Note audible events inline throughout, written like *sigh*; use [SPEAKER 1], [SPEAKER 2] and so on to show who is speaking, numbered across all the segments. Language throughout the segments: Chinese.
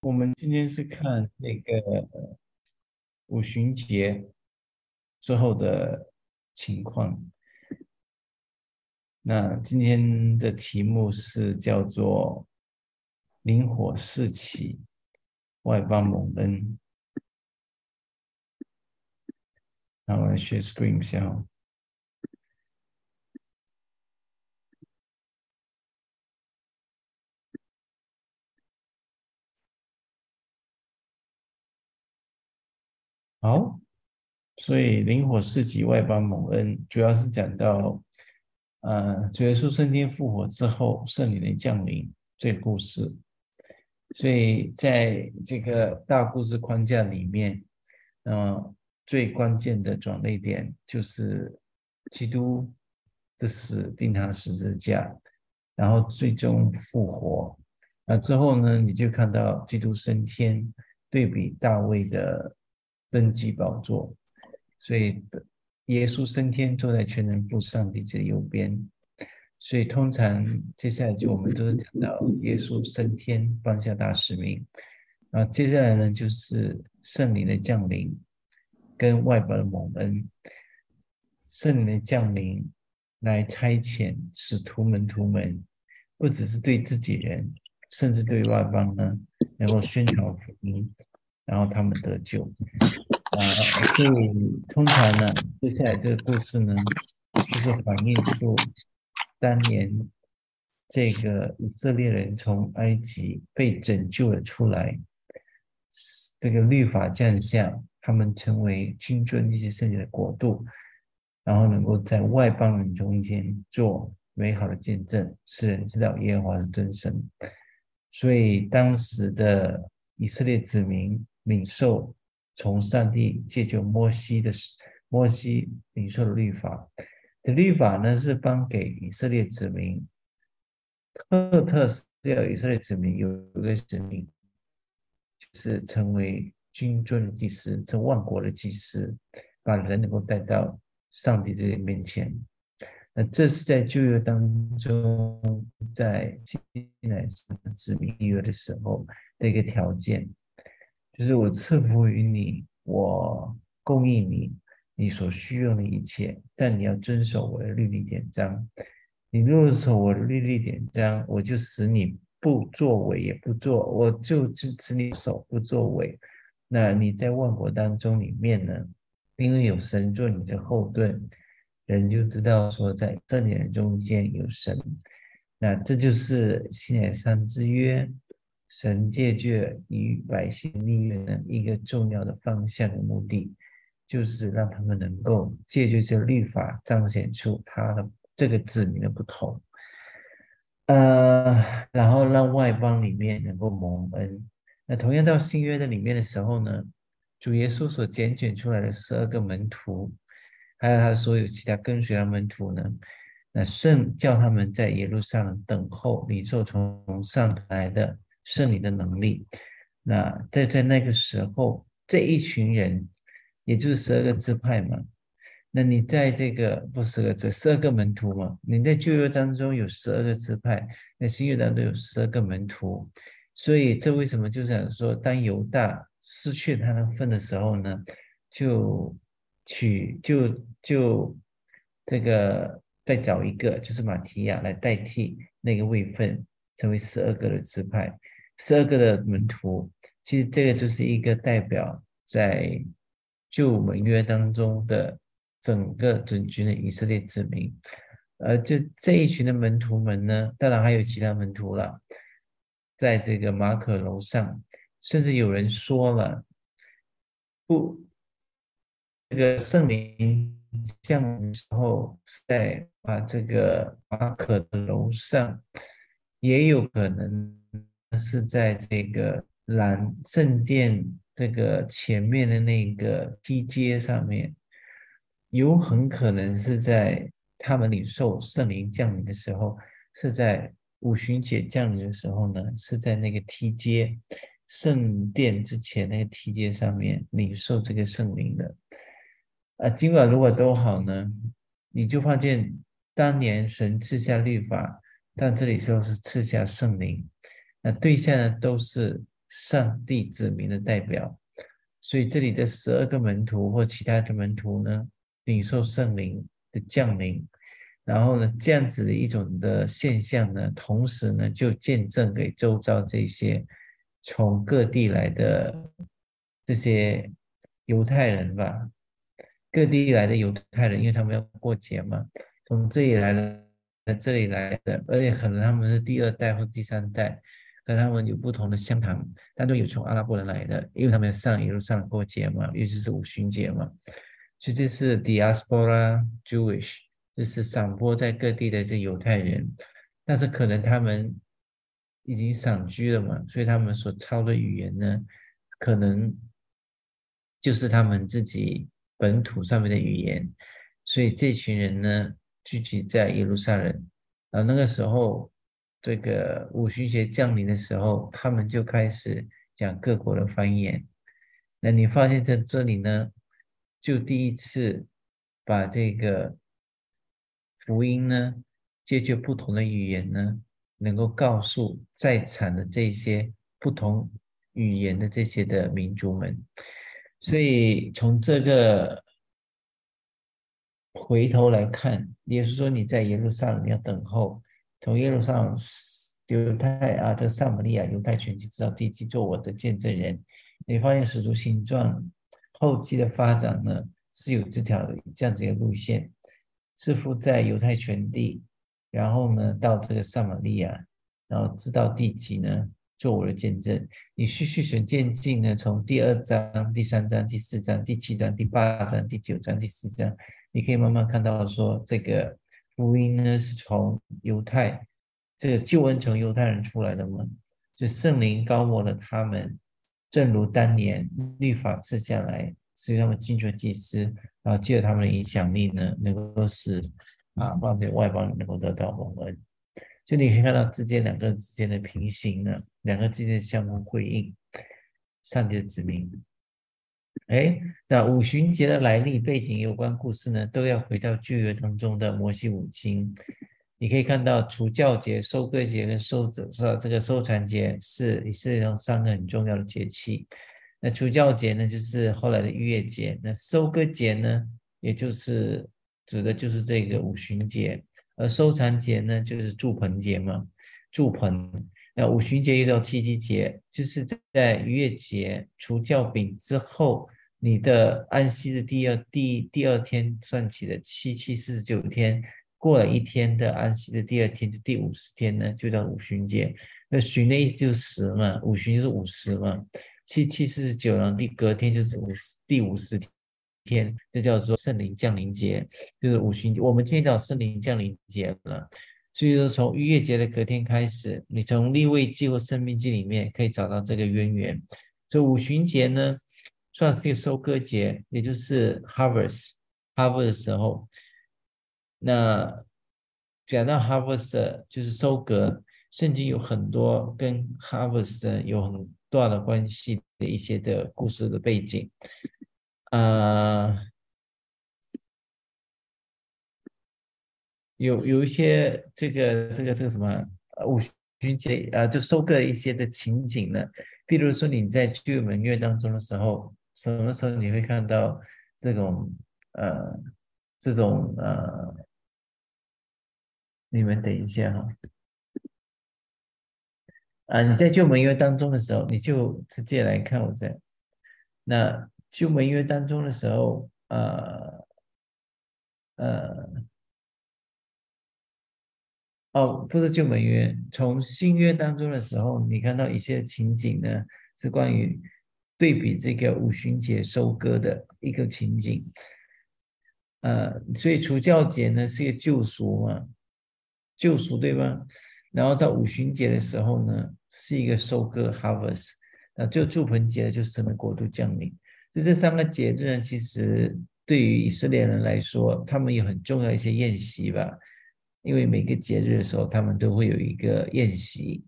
[SPEAKER 1] 我们今天是看那个五旬节之后的情况。那今天的题目是叫做“灵火四起，外邦蒙恩”。那我来学 screen 一下哦。好，所以灵火四级外邦蒙恩，主要是讲到，呃，主耶稣升天复活之后，圣灵的降临这个故事。所以在这个大故事框架里面，嗯，最关键的转捩点就是基督的死钉他十字架，然后最终复活。那之后呢，你就看到基督升天，对比大卫的。登基宝座，所以耶稣升天坐在全能父上帝的右边。所以通常接下来就我们都是讲到耶稣升天放下大使命，然后接下来呢就是圣灵的降临跟外邦的蒙恩。圣灵的降临来差遣使徒门徒们，不只是对自己人，甚至对外邦呢，能够宣传福音。然后他们得救啊，所以通常呢，接下来这个故事呢，就是反映出当年这个以色列人从埃及被拯救了出来，这个律法降下，他们成为君尊一些圣洁的国度，然后能够在外邦人中间做美好的见证，使人知道耶和华是真神。所以当时的以色列子民。领受从上帝借救摩西的摩西领受的律法，的律法呢是颁给以色列子民，特特是要以色列子民有一个使命，就是成为君尊的祭司，这万国的祭司，把人能够带到上帝这里面前。那这是在旧约当中，在进来子民约的时候的一个条件。就是我赐福于你，我供应你你所需用的一切，但你要遵守我的律例典章。你若守我的律例典章，我就使你不作为也不做，我就支持你守不作为。那你在万国当中里面呢？因为有神做你的后盾，人就知道说在这里人中间有神。那这就是新约上之约。神借据与百姓立约的一个重要的方向的目的，就是让他们能够借据这律法彰显出他的这个子民的不同，呃，然后让外邦里面能够蒙恩。那同样到新约的里面的时候呢，主耶稣所拣选出来的十二个门徒，还有他所有其他跟随的门徒呢，那圣叫他们在耶路撒冷等候领受从上来的。圣灵的能力，那在在那个时候，这一群人，也就是十二个支派嘛。那你在这个不是个这十二个门徒嘛？你在旧约当中有十二个支派，那新约当中有十二个门徒。所以这为什么就想说，当犹大失去他的份的时候呢，就取就就这个再找一个，就是马提亚来代替那个位份，成为十二个的支派。十二个的门徒，其实这个就是一个代表在旧盟约当中的整个整群的以色列子民，呃，就这一群的门徒们呢，当然还有其他门徒了，在这个马可楼上，甚至有人说了，不，这个圣灵降临时候在啊这个马可的楼上，也有可能。是在这个蓝圣殿这个前面的那个梯阶上面，有很可能是在他们领受圣灵降临的时候，是在五旬节降临的时候呢，是在那个梯阶圣殿之前那个梯阶上面领受这个圣灵的。啊，尽管如果都好呢，你就发现当年神赐下律法，但这里说是赐下圣灵。对象呢，都是上帝子民的代表。所以这里的十二个门徒或其他的门徒呢，领受圣灵的降临，然后呢，这样子的一种的现象呢，同时呢，就见证给周遭这些从各地来的这些犹太人吧，各地来的犹太人，因为他们要过节嘛，从这里来的，这里来的，而且可能他们是第二代或第三代。跟他们有不同的相谈，但都有从阿拉伯人来的，因为他们上一路上过节嘛，尤其是五旬节嘛，所以这是 diaspora Jewish，就是散播在各地的这犹太人，但是可能他们已经散居了嘛，所以他们所操的语言呢，可能就是他们自己本土上面的语言，所以这群人呢聚集在耶路撒冷，然后那个时候。这个五旬节降临的时候，他们就开始讲各国的方言。那你发现在这里呢，就第一次把这个福音呢，借着不同的语言呢，能够告诉在场的这些不同语言的这些的民族们。所以从这个回头来看，也是说你在耶路撒冷要等候。从耶路撒冷犹太啊，这撒玛利亚犹太全体直到地基做我的见证人。你发现使徒行传后期的发展呢，是有这条这样子一个路线，似乎在犹太全地，然后呢到这个撒玛利亚，然后直到地基呢做我的见证。你续续选渐进呢，从第二章、第三章、第四章、第七章、第八章、第九章、第十章，你可以慢慢看到说这个。福音呢是从犹太这个救恩从犹太人出来的嘛？就圣灵高摩了他们，正如当年律法赐下来，使他们进做祭司，然后借着他们的影响力呢，能够使啊，让这外邦人能够得到蒙恩。就你可以看到之间两个之间的平行呢，两个之间相互辉映，上帝的子民。哎，那五旬节的来历、背景有关故事呢，都要回到旧约当中的摩西五经。你可以看到除教节、收割节跟收是？这个收产节是以色列中三个很重要的节气。那除教节呢，就是后来的逾越节。那收割节呢，也就是指的就是这个五旬节。而收产节呢，就是祝棚节嘛，祝棚。那五旬节又叫七夕节，就是在逾越节除教饼之后，你的安息日第二第第二天算起的七七四十九天，过了一天的安息日第二天就第五十天呢，就叫五旬节。那旬的意思就是十嘛，五旬就是五十嘛，七七四十九，然后第隔天就是五第五十天，就叫做圣灵降临节，就是五旬节。我们今天叫圣灵降临节了。所以说，从逾越节的隔天开始，你从立位记或生命记里面可以找到这个渊源。这五旬节呢，算是一个收割节，也就是 harvest，harvest 的时候。那讲到 harvest，就是收割，圣经有很多跟 harvest 有很大的关系的一些的故事的背景，啊。有有一些这个这个这个什么五旬节啊，就收割一些的情景呢。比如说你在旧门月当中的时候，什么时候你会看到这种呃这种呃？你们等一下哈。啊，你在旧门约当中的时候，你就直接来看我在那旧门约当中的时候，呃呃。哦，不是旧门约，从新约当中的时候，你看到一些情景呢，是关于对比这个五旬节收割的一个情景。呃，所以除教节呢是一个救赎嘛，救赎对吧？然后到五旬节的时候呢，是一个收割 harvest，那就祝棚节就神的国度降临。就这三个节日呢，其实对于以色列人来说，他们有很重要一些宴席吧。因为每个节日的时候，他们都会有一个宴席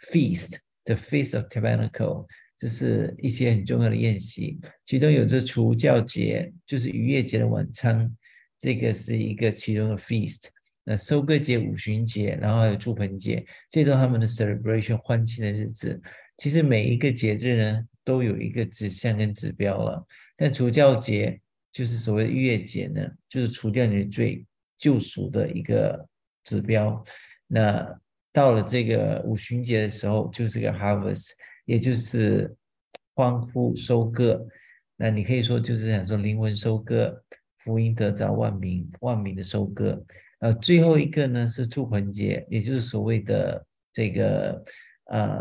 [SPEAKER 1] ，feast，the feast of tabernacle，就是一些很重要的宴席。其中有着除教节，就是逾越节的晚餐，这个是一个其中的 feast。那收割节、五旬节，然后还有祝盆节，这都他们的 celebration 欢庆的日子。其实每一个节日呢，都有一个指向跟指标了。但除教节就是所谓的逾越节呢，就是除掉你的罪、救赎的一个指标。那到了这个五旬节的时候，就是个 harvest，也就是欢呼收割。那你可以说就是想说灵魂收割，福音得着万民，万民的收割。呃，最后一个呢是祝棚节，也就是所谓的这个呃，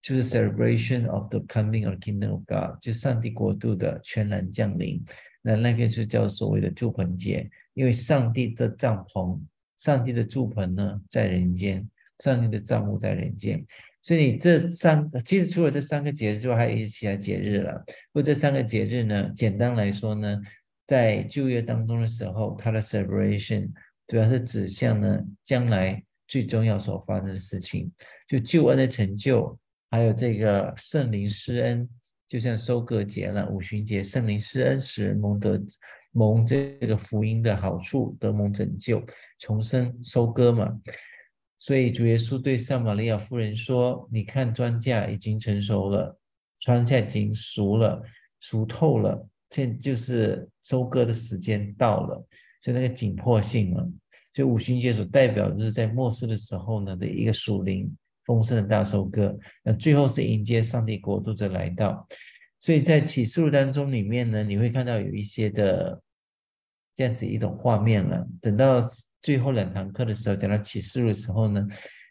[SPEAKER 1] 就是 celebration of the coming of kingdom of God，就上帝国度的全然降临。那那个就叫所谓的祝棚节，因为上帝的帐篷。上帝的祝棚呢，在人间；上帝的帐幕在人间。所以你这三，其实除了这三个节日之外，还有一些其他节日了。不过这三个节日呢，简单来说呢，在旧约当中的时候，它的 celebration 主要是指向呢将来最重要所发生的事情，就救恩的成就，还有这个圣灵施恩，就像收割节了，五旬节，圣灵施恩使人蒙得。蒙这个福音的好处，得蒙拯救、重生、收割嘛。所以主耶稣对撒玛利亚妇人说：“你看，庄稼已经成熟了，庄稼已经熟了，熟透了，现就是收割的时间到了。所以那个紧迫性嘛，就五旬节所代表，就是在末世的时候呢的一个属灵丰盛的大收割。那最后是迎接上帝国度的来到。”所以在启示录当中里面呢，你会看到有一些的这样子一种画面了。等到最后两堂课的时候，讲到启示录的时候呢，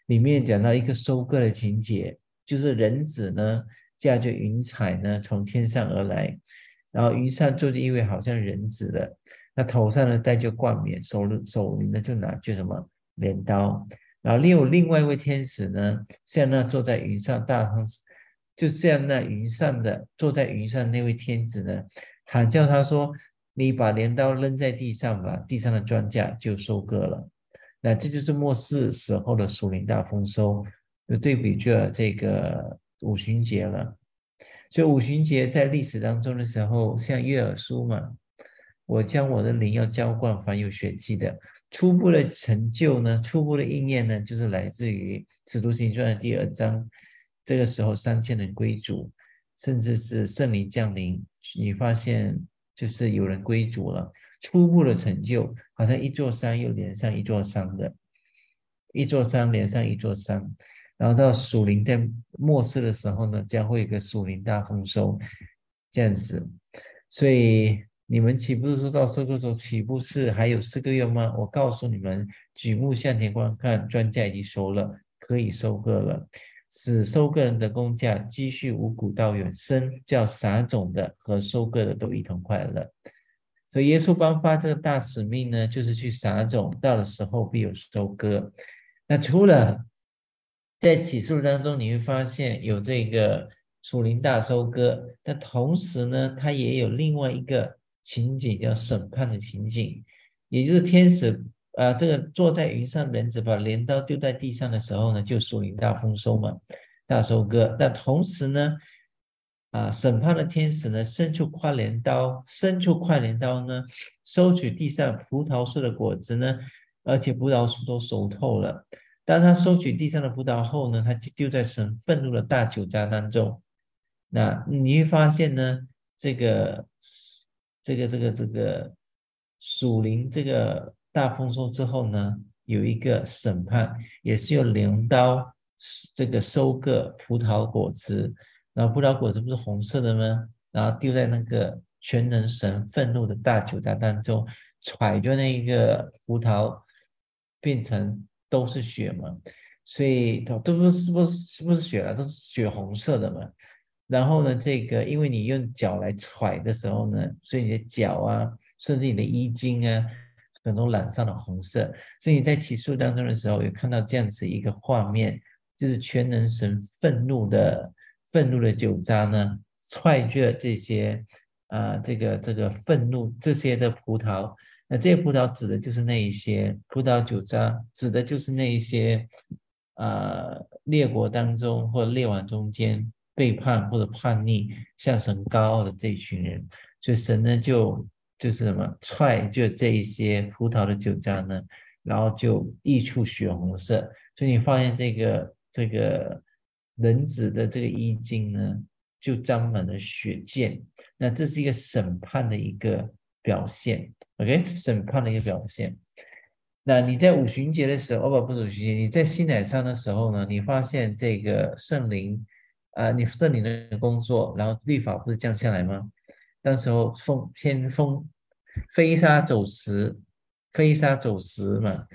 [SPEAKER 1] 里面讲到一个收割的情节，就是人子呢驾着云彩呢从天上而来，然后云上坐着一位好像人子的，那头上呢戴着冠冕，手手里呢就拿着什么镰刀，然后另有另外一位天使呢，像那坐在云上大声。就这样，那云上的坐在云上那位天子呢，喊叫他说：“你把镰刀扔在地上吧，地上的庄稼就收割了。”那这就是末世时候的属灵大丰收，就对比着这个五旬节了。所以五旬节在历史当中的时候，像约尔书嘛，我将我的灵要浇灌凡有血气的。初步的成就呢，初步的应验呢，就是来自于使徒行传的第二章。这个时候，三千人归主，甚至是圣灵降临，你发现就是有人归主了。初步的成就，好像一座山又连上一座山的，一座山连上一座山。然后到属灵在末世的时候呢，将会一个属灵大丰收，这样子。所以你们岂不是说到收割时候，岂不是还有四个月吗？我告诉你们，举目向前观看，庄稼已经熟了，可以收割了。使收割人的工价积蓄五谷到远生，叫撒种的和收割的都一同快乐。所以耶稣颁发这个大使命呢，就是去撒种，到的时候必有收割。那除了在启示录当中，你会发现有这个属灵大收割，但同时呢，它也有另外一个情景，叫审判的情景，也就是天使。啊，这个坐在云上人子把镰刀丢在地上的时候呢，就属于大丰收嘛，大收割。那同时呢，啊，审判的天使呢，伸出快镰刀，伸出快镰刀呢，收取地上葡萄树的果子呢，而且葡萄树都熟透了。当他收取地上的葡萄后呢，他就丢在神愤怒的大酒渣当中。那你会发现呢，这个，这个，这个，这个属灵这个。大丰收之后呢，有一个审判，也是用镰刀这个收割葡萄果子，然后葡萄果子不是红色的吗？然后丢在那个全能神愤怒的大酒大当中，揣着那个葡萄变成都是血嘛，所以都都不是不是不是血了，都是血红色的嘛。然后呢，这个因为你用脚来踹的时候呢，所以你的脚啊，甚至你的衣襟啊。很多染上了红色，所以你在起诉当中的时候，有看到这样子一个画面，就是全能神愤怒的愤怒的酒渣呢，踹着这些啊，这个这个愤怒这些的葡萄，那这些葡萄指的就是那一些葡萄酒渣，指的就是那一些啊列国当中或列王中间背叛或者叛逆向神高傲的这一群人，所以神呢就。就是什么踹，就这一些葡萄的酒渣呢，然后就溢出血红色。所以你发现这个这个人子的这个衣襟呢，就沾满了血溅。那这是一个审判的一个表现，OK？审判的一个表现。那你在五旬节的时候，哦不，不是五旬节，你在西乃山的时候呢，你发现这个圣灵啊，你圣灵的工作，然后律法不是降下来吗？那时候风偏风飞沙走石，飞沙走石嘛，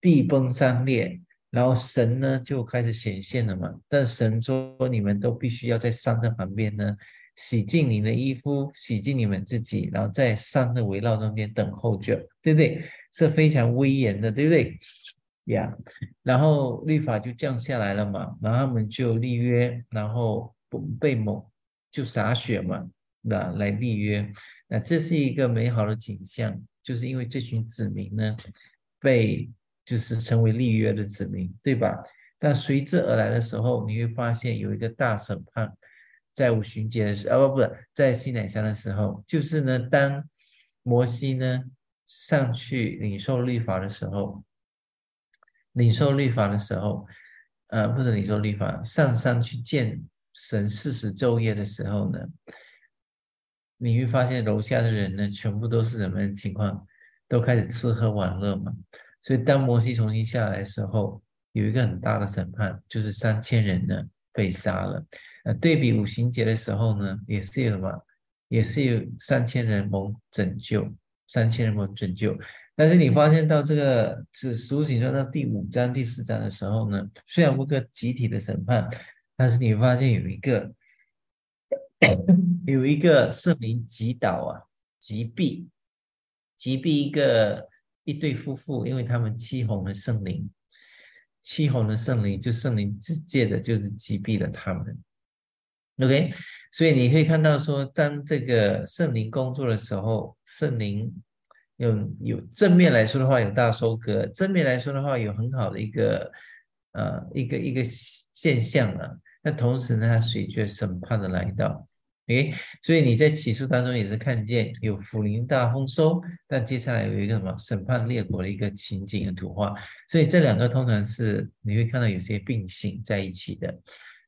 [SPEAKER 1] 地崩山裂。然后神呢就开始显现了嘛，但神说你们都必须要在山的旁边呢，洗净你的衣服，洗净你们自己，然后在山的围绕中间等候着，对不对？是非常威严的，对不对？呀，然后律法就降下来了嘛，然后他们就立约，然后被某就洒血嘛，那来立约，那这是一个美好的景象，就是因为这群子民呢被。就是成为立约的子民，对吧？但随之而来的时候，你会发现有一个大审判，在五旬节的时候，啊不不，在西乃山的时候，就是呢，当摩西呢上去领受律法的时候，领受律法的时候，呃，不是领受律法，上山去见神四十昼夜的时候呢，你会发现楼下的人呢，全部都是什么情况？都开始吃喝玩乐嘛。所以，当摩西重新下来的时候，有一个很大的审判，就是三千人呢被杀了。呃，对比五行节的时候呢，也是有什么，也是有三千人蒙拯救，三千人蒙拯救。但是你发现到这个指书行传到第五章、第四章的时候呢，虽然有个集体的审判，但是你发现有一个 *laughs* 有一个圣灵击倒啊，击毙，击毙一个。一对夫妇，因为他们欺哄了圣灵，欺哄了圣灵，就圣灵直接的，就是击毙了他们。OK，所以你可以看到说，当这个圣灵工作的时候，圣灵有有正面来说的话，有大收割；正面来说的话，有很好的一个呃一个一个现象了。那同时呢，它随着审判的来到。诶，所以你在起诉当中也是看见有福临大丰收，但接下来有一个什么审判列国的一个情景的图画，所以这两个通常是你会看到有些并行在一起的。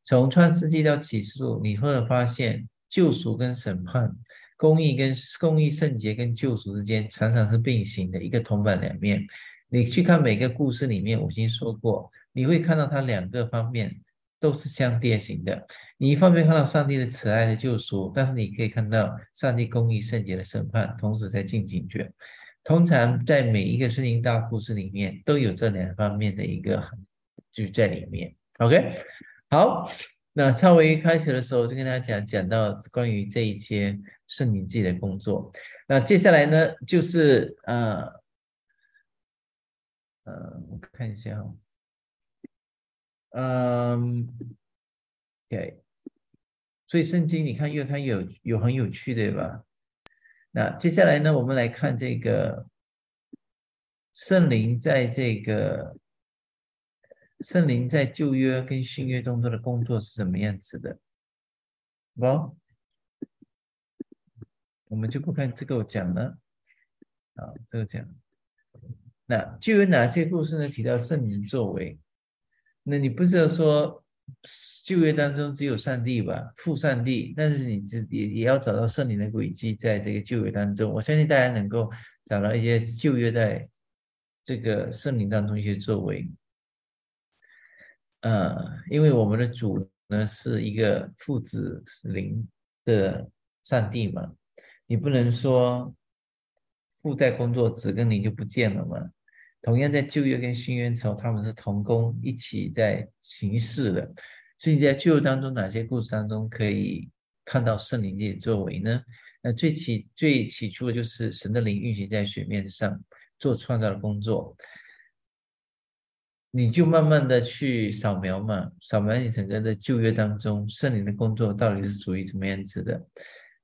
[SPEAKER 1] 从创世纪到起诉，你会发现救赎跟审判、公义跟公义、圣洁跟救赎之间常常是并行的，一个铜板两面。你去看每个故事里面，我已经说过，你会看到它两个方面都是相叠型的。你一方面看到上帝的慈爱的救赎，但是你可以看到上帝公义圣洁的审判，同时在进行着。通常在每一个圣经大故事里面，都有这两方面的一个就在里面。OK，好，那稍微开始的时候就跟大家讲讲到关于这一些圣灵记的工作。那接下来呢，就是呃呃，我看一下哦，嗯，OK。所以圣经你看越看越有有很有趣，对吧？那接下来呢，我们来看这个圣灵在这个圣灵在旧约跟新约当中的工作是什么样子的？不，我们就不看这个我讲了。啊，这个讲。那就有哪些故事呢？提到圣灵作为？那你不知道说？旧约当中只有上帝吧，父上帝，但是你自也也要找到圣灵的轨迹，在这个旧约当中，我相信大家能够找到一些旧约在这个圣灵当中一些作为。呃，因为我们的主呢是一个父子灵的上帝嘛，你不能说父在工作，子跟灵就不见了嘛。同样在旧约跟新约时候，他们是同工一起在行事的。所以你在旧约当中，哪些故事当中可以看到圣灵的作为呢？那最起最起初的就是神的灵运行在水面上做创造的工作。你就慢慢的去扫描嘛，扫描你整个的旧约当中圣灵的工作到底是属于怎么样子的。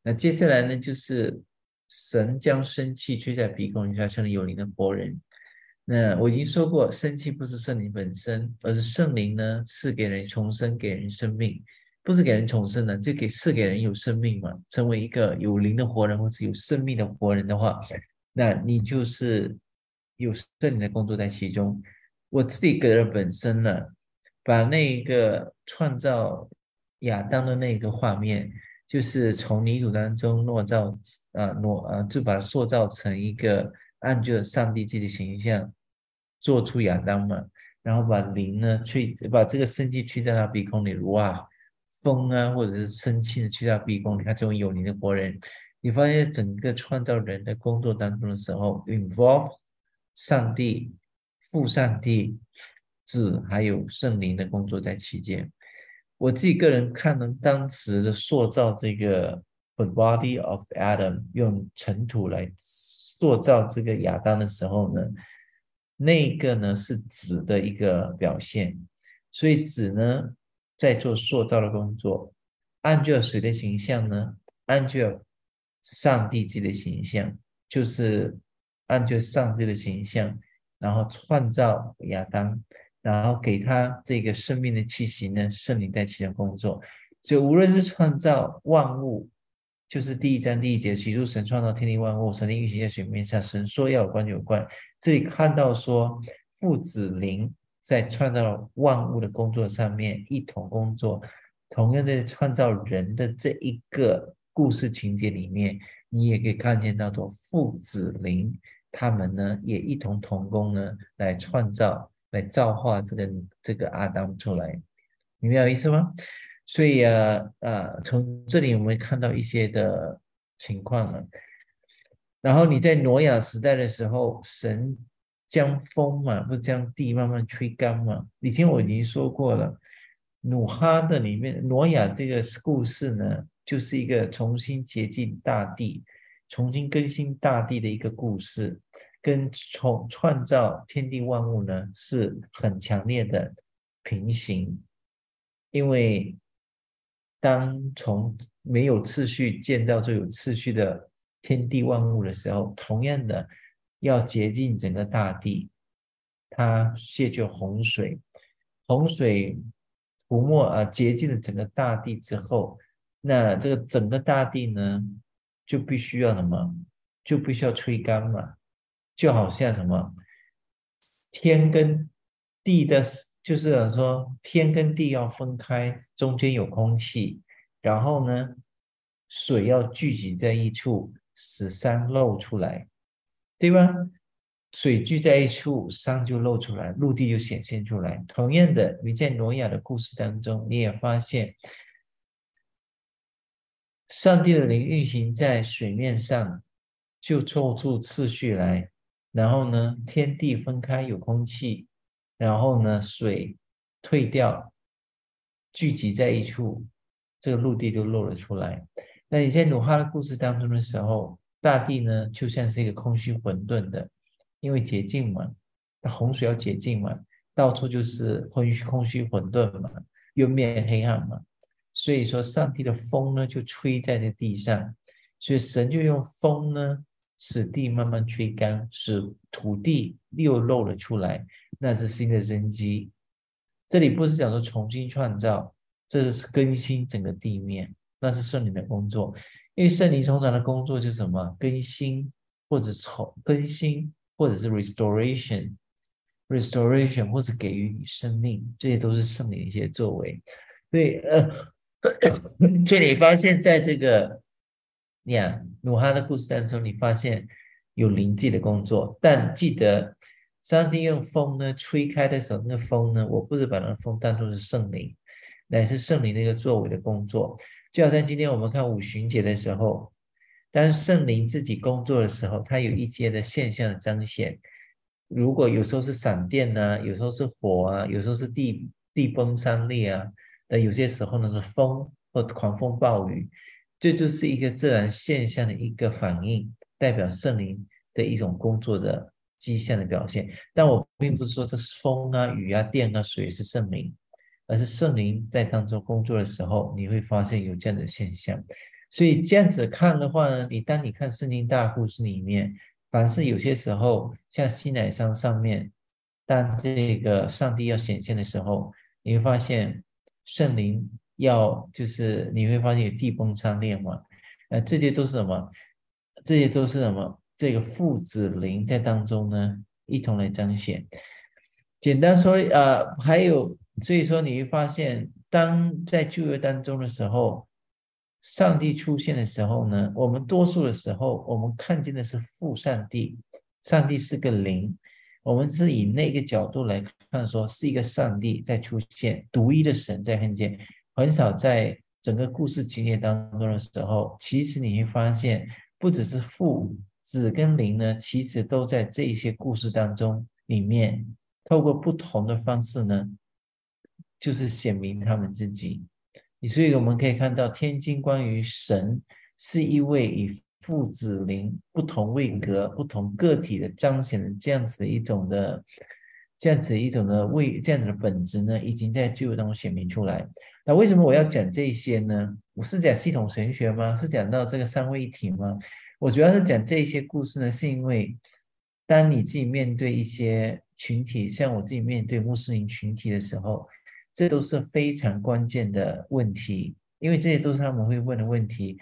[SPEAKER 1] 那接下来呢，就是神将生气吹在鼻孔下，成了有灵的活人。那我已经说过，生气不是圣灵本身，而是圣灵呢赐给人重生，给人生命，不是给人重生的，就给赐给人有生命嘛。成为一个有灵的活人，或是有生命的活人的话，那你就是有圣灵的工作在其中。我自己个人本身呢，把那个创造亚当的那个画面，就是从泥土当中落造，呃，挪呃，就把它塑造成一个按照上帝自己的形象做出亚当嘛，然后把灵呢吹，把这个生气吹到他鼻孔里，哇，风啊，或者是生气的吹到鼻孔里，他成为有灵的活人。你发现整个创造人的工作当中的时候，involve 上帝、父上帝。子还有圣灵的工作在期间，我自己个人看呢，当时的塑造这个 the body of Adam，用尘土来塑造这个亚当的时候呢，那个呢是子的一个表现，所以子呢在做塑造的工作，按照谁的形象呢？按照上帝自己的形象，就是按照上帝的形象，然后创造亚当。然后给他这个生命的气息呢，圣灵在其中工作，所以无论是创造万物，就是第一章第一节，起初神创造天地万物，神灵运行在水面上，神说要有关就有关。这里看到说父子灵在创造万物的工作上面一同工作，同样的创造人的这一个故事情节里面，你也可以看见到说父子灵他们呢也一同同工呢来创造。来造化这个这个阿当出来，明白我意思吗？所以啊啊，从这里我们看到一些的情况了。然后你在挪亚时代的时候，神将风嘛，不是将地慢慢吹干嘛？以前我已经说过了，努哈的里面，挪亚这个故事呢，就是一个重新洁净大地、重新更新大地的一个故事。跟创创造天地万物呢是很强烈的平行，因为当从没有次序建造出有次序的天地万物的时候，同样的要洁净整个大地，它卸去洪水，洪水涂抹啊洁净了整个大地之后，那这个整个大地呢就必须要什么？就必须要吹干嘛？就好像什么天跟地的，就是说天跟地要分开，中间有空气，然后呢，水要聚集在一处，使山露出来，对吧？水聚在一处，山就露出来，陆地就显现出来。同样的，你在挪亚的故事当中，你也发现，上帝的灵运行在水面上，就凑出次序来。然后呢，天地分开有空气，然后呢，水退掉，聚集在一处，这个陆地就露了出来。那你在努哈的故事当中的时候，大地呢就像是一个空虚混沌的，因为洁净嘛，那洪水要洁净嘛，到处就是空虚空虚混沌嘛，又面黑暗嘛，所以说上帝的风呢就吹在这地上，所以神就用风呢。使地慢慢吹干，使土地又露了出来，那是新的生机。这里不是讲说重新创造，这是更新整个地面，那是圣灵的工作。因为圣灵通常的工作就是什么？更新或者重更新，或者是 restoration，restoration 或者给予你生命，这些都是圣灵一些作为。所以呃，*coughs* 所以你发现在这个。你看努哈的故事当中，你发现有灵迹的工作，但记得上帝用风呢吹开的时候，那风呢，我不是把那风当作是圣灵，乃是圣灵的一个作为的工作。就好像今天我们看五旬节的时候，当圣灵自己工作的时候，它有一些的现象的彰显。如果有时候是闪电呐，有时候是火啊，有时候是地地崩山裂啊，那有些时候呢是风或狂风暴雨。这就是一个自然现象的一个反应，代表圣灵的一种工作的迹象的表现。但我并不是说这是风啊、雨啊、电啊、水是圣灵，而是圣灵在当中工作的时候，你会发现有这样的现象。所以这样子看的话呢，你当你看圣经大故事里面，凡是有些时候像西乃山上面，当这个上帝要显现的时候，你会发现圣灵。要就是你会发现有地崩山裂嘛，呃，这些都是什么？这些都是什么？这个父子灵在当中呢，一同来彰显。简单说，呃，还有，所以说你会发现当在旧约当中的时候，上帝出现的时候呢，我们多数的时候，我们看见的是父上帝，上帝是个灵，我们是以那个角度来看，说是一个上帝在出现，独一的神在看见，很少在整个故事情节当中的时候，其实你会发现，不只是父、子跟灵呢，其实都在这一些故事当中里面，透过不同的方式呢。就是显明他们自己，所以我们可以看到《天经》关于神是一位以父子灵不同位格、不同个体的彰显的这样子的一种的这样子一种的位这样子的本质呢，已经在旧约当中显明出来。那为什么我要讲这些呢？我是讲系统神学吗？是讲到这个三位一体吗？我主要是讲这些故事呢，是因为当你自己面对一些群体，像我自己面对穆斯林群体的时候。这都是非常关键的问题，因为这些都是他们会问的问题，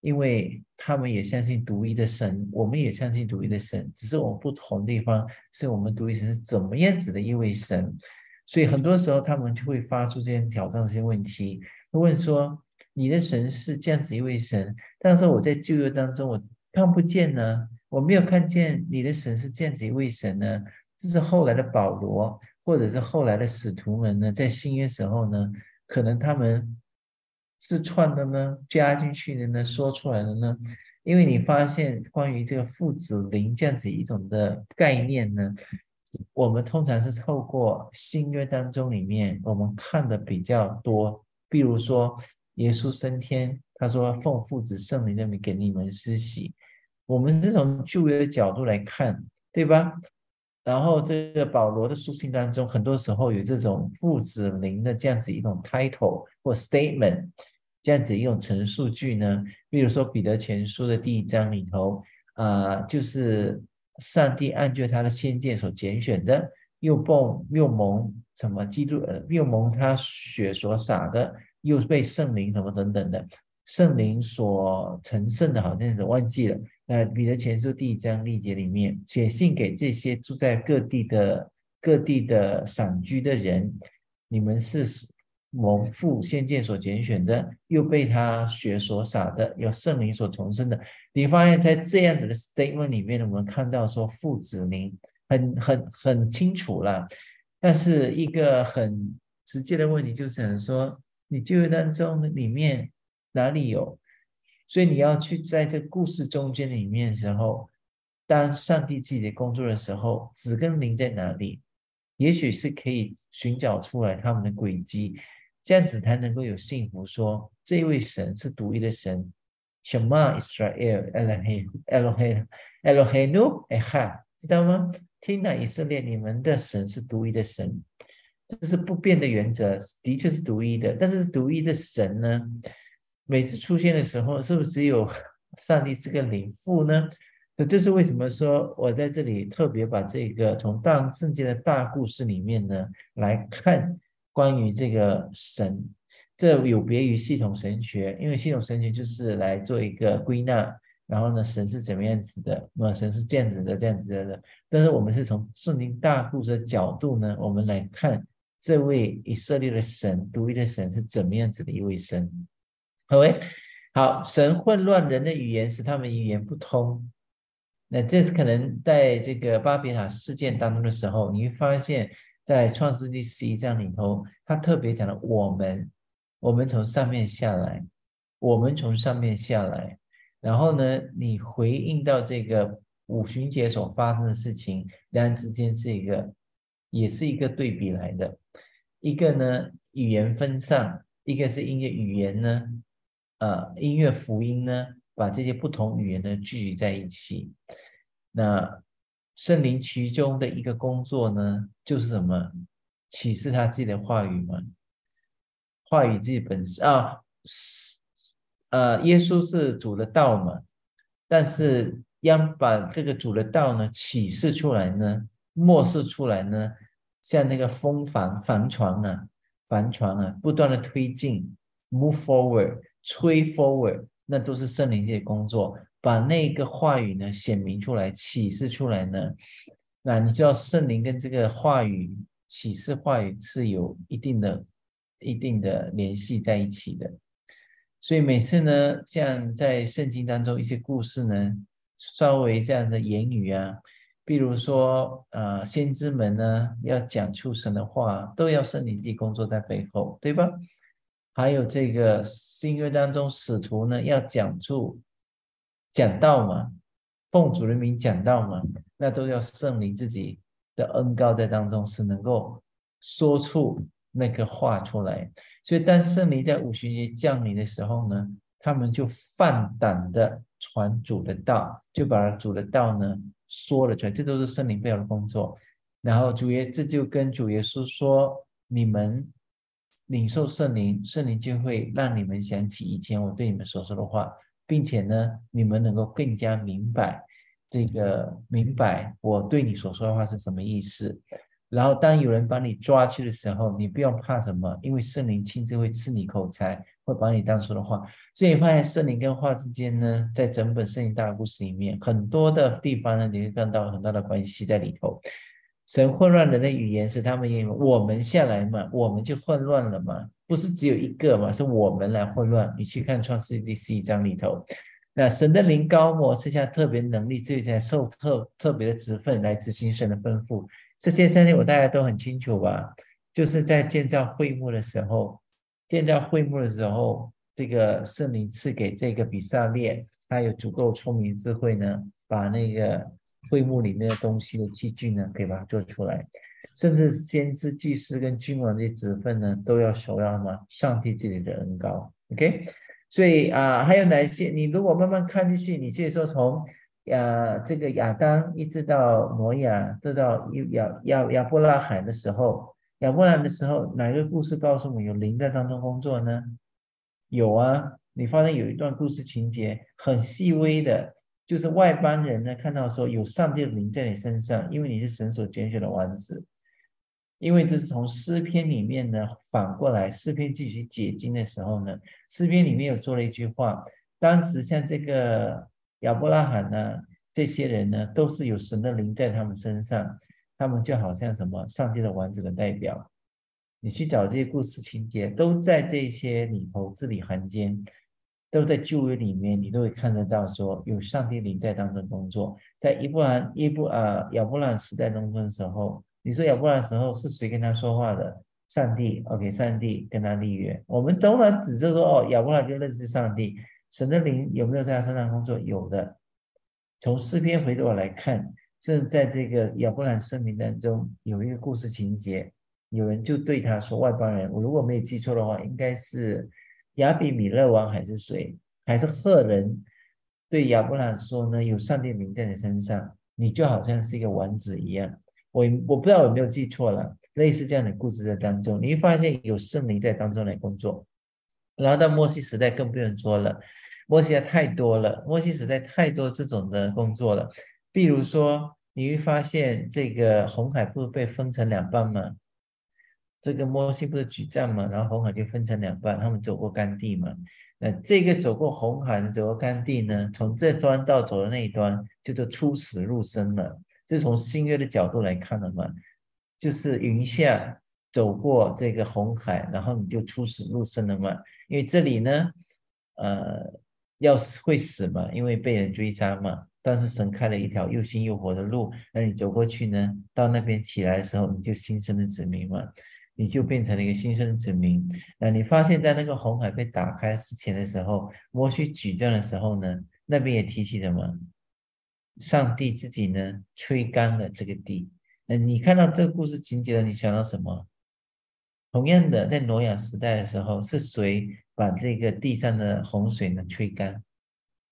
[SPEAKER 1] 因为他们也相信独一的神，我们也相信独一的神，只是我们不同地方是我们独一神是怎么样子的一位神，所以很多时候他们就会发出这些挑战、这些问题，问说：“你的神是这样子一位神，但是我在旧约当中我看不见呢，我没有看见你的神是这样子一位神呢。”这是后来的保罗。或者是后来的使徒们呢，在新约时候呢，可能他们自创的呢，加进去的呢，说出来的呢，因为你发现关于这个父子灵这样子一种的概念呢，我们通常是透过新约当中里面我们看的比较多，比如说耶稣升天，他说奉父子圣灵的名给你们施洗，我们是从旧约的角度来看，对吧？然后这个保罗的书信当中，很多时候有这种父子灵的这样子一种 title 或 statement，这样子一种陈述句呢。比如说彼得前书的第一章里头，啊，就是上帝按照他的先见所拣选的，又蒙又蒙什么基督，又蒙他血所洒的，又被圣灵什么等等的，圣灵所成圣的，好像是忘记了。呃彼得前书第一章历节里面写信给这些住在各地的各地的散居的人，你们是蒙父先见所拣选的，又被他血所洒的，有圣灵所重生的。你发现，在这样子的 statement 里面，我们看到说父子灵很很很清楚了，但是一个很直接的问题就是说，你就业当中里面哪里有？所以你要去在这故事中间里面的时候，当上帝自己工作的时候，子跟灵在哪里？也许是可以寻找出来他们的轨迹，这样子才能够有幸福。说这位神是独一的神，什么 Israel Elohim Elohim Elohim 哎哈，知道吗？听了以色列，你们的神是独一的神，这是不变的原则，的确是独一的。但是独一的神呢？每次出现的时候，是不是只有上帝是个灵父呢？那这是为什么说我在这里特别把这个从大圣经的大故事里面呢来看关于这个神，这有别于系统神学，因为系统神学就是来做一个归纳，然后呢，神是怎么样子的，那神是这样子的，这样子的。但是我们是从圣经大故事的角度呢，我们来看这位以色列的神，独一的神是怎么样子的一位神。喂，好，神混乱人的语言使他们语言不通。那这次可能在这个巴比塔事件当中的时候，你会发现在创世纪十一章里头，他特别讲了我们，我们从上面下来，我们从上面下来。然后呢，你回应到这个五旬节所发生的事情，两人之间是一个，也是一个对比来的。一个呢，语言分散；一个是因为语言呢。呃，音乐福音呢，把这些不同语言呢聚集在一起。那圣灵其中的一个工作呢，就是什么？启示他自己的话语嘛。话语自己本身啊，是呃，耶稣是主的道嘛。但是要把这个主的道呢启示出来呢，漠视出来呢，像那个风帆帆船啊，帆船啊，不断的推进，move forward。吹 forward，那都是圣灵的工作，把那个话语呢显明出来、启示出来呢。那你知道圣灵跟这个话语启示话语是有一定的一定的联系在一起的。所以每次呢，像在圣经当中一些故事呢，稍微这样的言语啊，比如说啊，先知们呢要讲出神的话，都要圣灵的工作在背后，对吧？还有这个新约当中使徒呢要讲出讲道嘛，奉主的名讲道嘛，那都要圣灵自己的恩高在当中，是能够说出那个话出来。所以，当圣灵在五旬节降临的时候呢，他们就放胆的传主的道，就把主的道呢说了出来。这都是圣灵背后的工作。然后主耶这就跟主耶稣说：“你们领受圣灵，圣灵就会让你们想起以前我对你们所说的话，并且呢，你们能够更加明白这个明白我对你所说的话是什么意思。”然后，当有人把你抓去的时候，你不用怕什么，因为圣灵亲自会赐你口才，会把你当说的话。所以，发现圣灵跟话之间呢，在整本圣经大故事里面，很多的地方呢，你会看到很大的关系在里头。神混乱人的语言是他们因为我们下来嘛，我们就混乱了嘛，不是只有一个嘛，是我们来混乱。你去看创世纪第十一章里头，那神的灵高摩赐下特别能力，这才受特特别的职分来执行神的吩咐。这些圣经我大家都很清楚吧？就是在建造会幕的时候，建造会幕的时候，这个圣灵赐给这个比萨列，他有足够聪明智慧呢，把那个会幕里面的东西的器具呢，可以把它做出来。甚至先知、祭司跟君王这些职分呢，都要首要么上帝这里的恩高。OK，所以啊，还有哪些？你如果慢慢看进去，你可以说从。呃这个亚当一直到挪亚，直到亚亚亚伯拉罕的时候，亚伯拉罕的时候，哪个故事告诉我们有灵在当中工作呢？有啊，你发现有一段故事情节很细微的，就是外邦人呢看到说有上帝的灵在你身上，因为你是神所拣选的王子。因为这是从诗篇里面呢反过来，诗篇继续解经的时候呢，诗篇里面有说了一句话，当时像这个。亚伯拉罕呢？这些人呢，都是有神的灵在他们身上，他们就好像什么上帝的王子的代表。你去找这些故事情节，都在这些里头字里行间，都在旧约里面，你都会看得到，说有上帝灵在当中工作。在伊布兰、伊布啊亚伯兰时代当中的时候，你说亚伯兰时候是谁跟他说话的？上帝，OK，上帝跟他立约。我们当然指着说，哦，亚伯兰就认识上帝。神的灵有没有在他身上工作？有的。从诗篇回头来看，甚至在这个亚伯兰生命当中，有一个故事情节，有人就对他说：“外邦人，我如果没有记错的话，应该是亚比米勒王还是谁？还是赫人？对亚伯兰说呢？有上帝名在你身上，你就好像是一个王子一样。我我不知道有没有记错了，类似这样的故事在当中，你会发现有圣灵在当中来工作。然后到摩西时代更不用说了。摩西太多了，摩西时代太多这种的工作了。比如说，你会发现这个红海不是被分成两半吗？这个摩西不是举杖嘛，然后红海就分成两半，他们走过干地嘛。那这个走过红海，走过干地呢，从这端到走的那一端，就做出死入生了。这从新约的角度来看的嘛，就是云下走过这个红海，然后你就出死入生了嘛。因为这里呢，呃。要死会死嘛？因为被人追杀嘛。但是神开了一条又新又活的路，那你走过去呢？到那边起来的时候，你就新生的子民嘛，你就变成了一个新生子民。那你发现，在那个红海被打开之前的时候，摩西举杖的时候呢，那边也提起什么？上帝自己呢，吹干了这个地。那你看到这个故事情节了，你想到什么？同样的，在挪亚时代的时候，是谁？把这个地上的洪水呢吹干，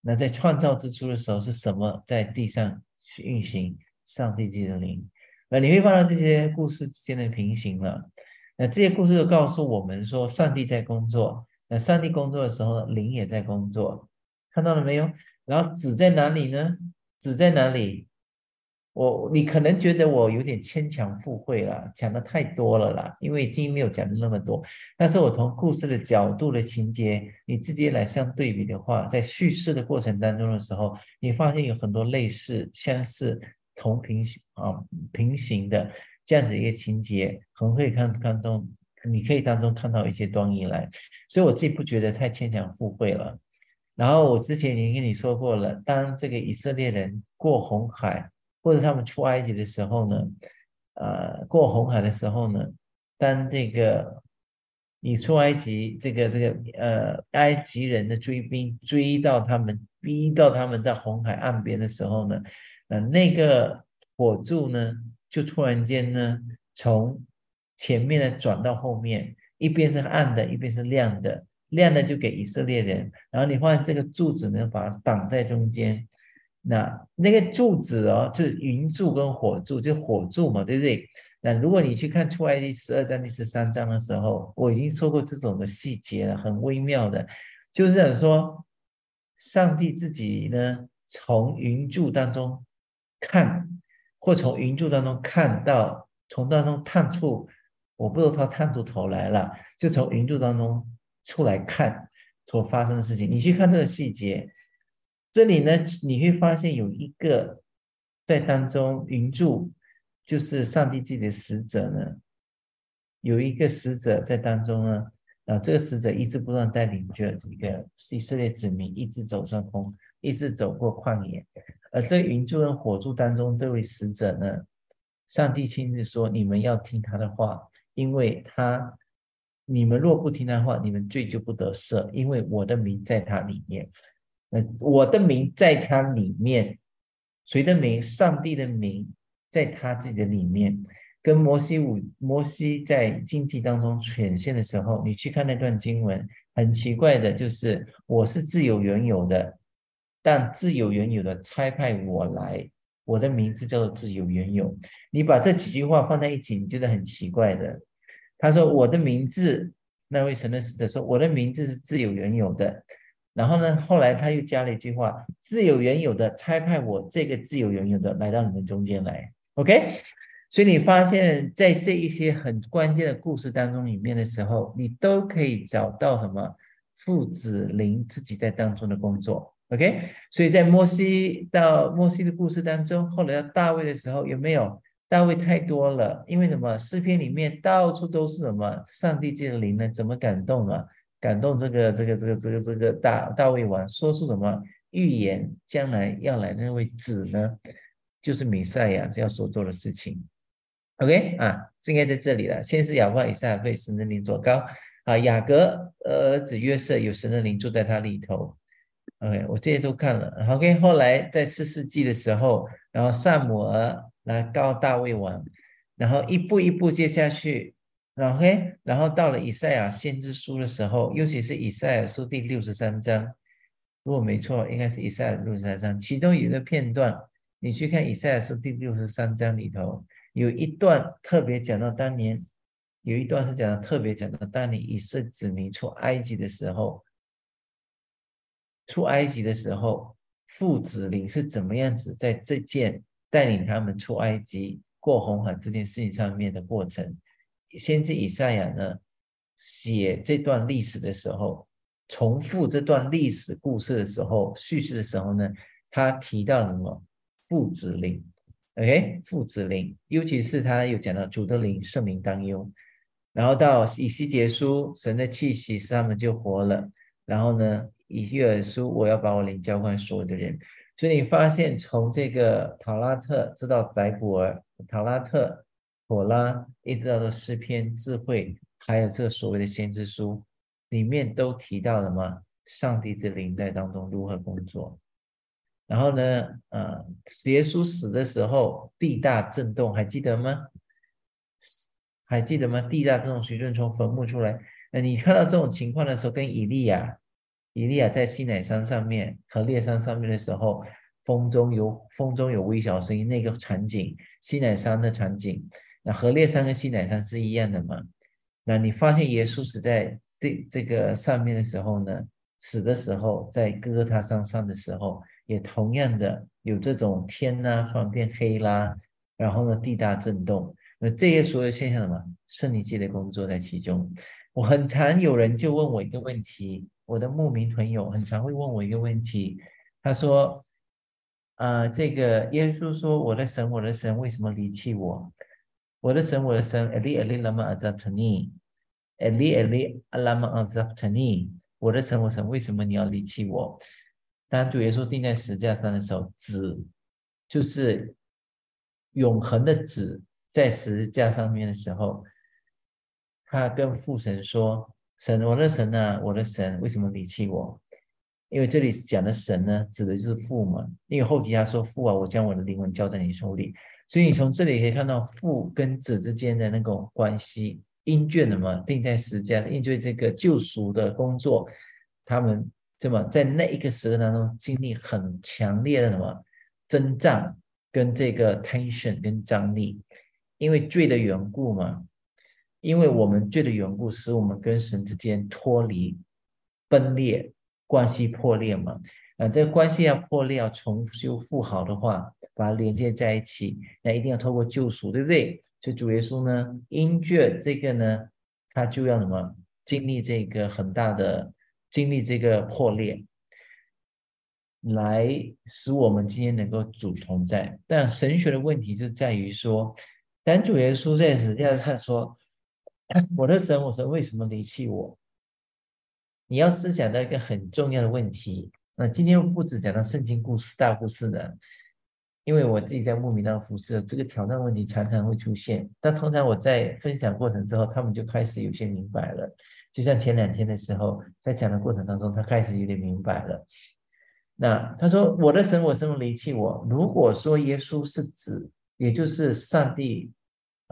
[SPEAKER 1] 那在创造之初的时候是什么在地上去运行？上帝的灵，那你会发现这些故事之间的平行了。那这些故事都告诉我们说，上帝在工作。那上帝工作的时候，灵也在工作，看到了没有？然后子在哪里呢？子在哪里？我你可能觉得我有点牵强附会了，讲的太多了啦，因为今天没有讲的那么多。但是我从故事的角度的情节，你直接来相对比的话，在叙事的过程当中的时候，你发现有很多类似、相似、同平行啊平行的这样子一个情节，很会看看中你可以当中看到一些端倪来，所以我自己不觉得太牵强附会了。然后我之前已经跟你说过了，当这个以色列人过红海或者他们出埃及的时候呢，呃，过红海的时候呢，当这个你出埃及这个这个呃埃及人的追兵追到他们，逼到他们在红海岸边的时候呢，呃，那个火柱呢，就突然间呢从前面呢转到后面，一边是暗的，一边是亮的。亮的就给以色列人，然后你发现这个柱子呢，把它挡在中间。那那个柱子哦，就是云柱跟火柱，就火柱嘛，对不对？那如果你去看出来第十二章、第十三章的时候，我已经说过这种的细节了，很微妙的，就是说上帝自己呢，从云柱当中看，或从云柱当中看到，从当中探出。我不知道他探出头来了，就从云柱当中出来看所发生的事情。你去看这个细节，这里呢，你会发现有一个在当中云柱，就是上帝自己的使者呢，有一个使者在当中呢，啊，这个使者一直不断带领着这个以色列子民一直走上空，一直走过旷野。而这云柱跟火柱当中这位使者呢，上帝亲自说：“你们要听他的话。”因为他，你们若不听他的话，你们罪就不得赦。因为我的名在他里面，呃，我的名在他里面，谁的名？上帝的名在他自己的里面。跟摩西五，摩西在经济当中显现的时候，你去看那段经文，很奇怪的，就是我是自有原有的，但自有原有的差派我来。我的名字叫做自由原有。你把这几句话放在一起，你觉得很奇怪的。他说：“我的名字，那位神的使者说，我的名字是自由原有的。”然后呢，后来他又加了一句话：“自由原有的差派我这个自由原有的来到你们中间来。”OK，所以你发现，在这一些很关键的故事当中里面的时候，你都可以找到什么父子灵自己在当中的工作。OK，所以在摩西到摩西的故事当中，后来到大卫的时候，有没有大卫太多了？因为什么？诗篇里面到处都是什么？上帝借的灵呢？怎么感动啊？感动这个这个这个这个这个大大卫王，说出什么预言？将来要来的那位子呢？就是弥赛亚要所做的事情。OK 啊，应该在这里了。先是仰望以赛亚被神的灵所高啊，雅各儿子约瑟有神的灵住在他里头。OK，我这些都看了。OK，后来在四世纪的时候，然后萨姆尔来告大卫王，然后一步一步接下去。OK，然后到了以赛亚先知书的时候，尤其是以赛亚书第六十三章，如果没错，应该是以赛亚六十三章。其中有一个片段，你去看以赛亚书第六十三章里头，有一段特别讲到当年，有一段是讲特别讲到当年以色列子民出埃及的时候。出埃及的时候，父子灵是怎么样子在这件带领他们出埃及过红海这件事情上面的过程？先知以赛亚呢写这段历史的时候，重复这段历史故事的时候，叙事的时候呢，他提到什么父子灵？OK，父子灵，尤其是他有讲到主的灵圣灵当忧，然后到以西结书，神的气息使他们就活了，然后呢？以约尔书，我要把我灵交换所有的人。所以你发现，从这个塔拉特直到宰古尔，塔拉特、火拉，一直到的诗篇、智慧，还有这所谓的先知书，里面都提到了吗？上帝在灵在当中如何工作？然后呢，呃，耶稣死的时候，地大震动，还记得吗？还记得吗？地大震动，水润从坟墓出来。那你看到这种情况的时候，跟以利亚。以利亚在西乃山上面和烈山上面的时候，风中有风中有微小声音，那个场景，西乃山的场景，那和烈山跟西乃山是一样的嘛？那你发现耶稣死在这这个上面的时候呢？死的时候在哥哥他山上的时候，也同样的有这种天呐突然变黑啦，然后呢地大震动，那这些所有现象什么？圣灵界的工作在其中。我很常有人就问我一个问题。我的牧民朋友很常会问我一个问题，他说：“啊，这个耶稣说，我的神，我的神，为什么离弃我？我的神，我的神，阿利阿利拉玛阿扎特尼，，eli eli alama a z a t n i 我的神，我神，为什么你要离弃我？当主耶稣钉在十字架上的时候，子就是永恒的子，在十字架上面的时候，他跟父神说：“神，我的神啊，我的神，为什么离弃我？”因为这里讲的神呢，指的就是父嘛。因为后期他说：“父啊，我将我的灵魂交在你手里。”所以你从这里可以看到父跟子之间的那种关系。因卷的嘛，定在十字架，因为这个救赎的工作，他们这么在那一个时刻当中经历很强烈的什么征战跟这个 tension 跟张力，因为罪的缘故嘛，因为我们罪的缘故，使我们跟神之间脱离、分裂。关系破裂嘛，啊，这个关系要破裂，要重修复好的话，把它连接在一起，那一定要透过救赎，对不对？所以主耶稣呢，因着这个呢，他就要什么经历这个很大的经历这个破裂，来使我们今天能够主同在。但神学的问题就在于说，当主耶稣在十字架上说：“我的神，我神为什么离弃我？”你要思想到一个很重要的问题。那今天不止讲到圣经故事、大故事的，因为我自己在牧民当服侍，这个挑战问题常常会出现。但通常我在分享过程之后，他们就开始有些明白了。就像前两天的时候，在讲的过程当中，他开始有点明白了。那他说：“我的神，我什么离弃我？”如果说耶稣是指，也就是上帝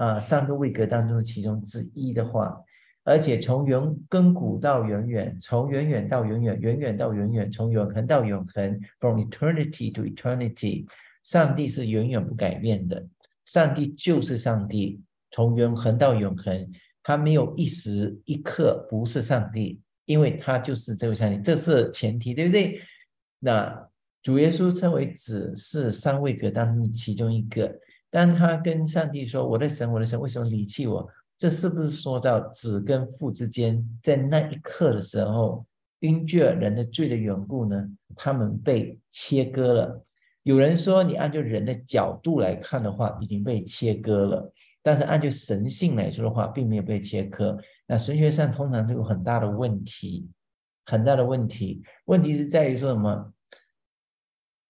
[SPEAKER 1] 啊，三个位格当中的其中之一的话。而且从远根古到远远，从远远到远远，远远到远远，从永恒到永恒，from eternity to eternity，上帝是永远不改变的，上帝就是上帝，从永恒到永恒，他没有一时一刻不是上帝，因为他就是这位上帝，这是前提，对不对？那主耶稣称为子，是三位格当中其中一个，当他跟上帝说：“我的神，我的神，为什么离弃我？”这是不是说到子跟父之间，在那一刻的时候，因着人的罪的缘故呢，他们被切割了。有人说，你按照人的角度来看的话，已经被切割了；但是按照神性来说的话，并没有被切割。那神学上通常都有很大的问题，很大的问题。问题是在于说什么？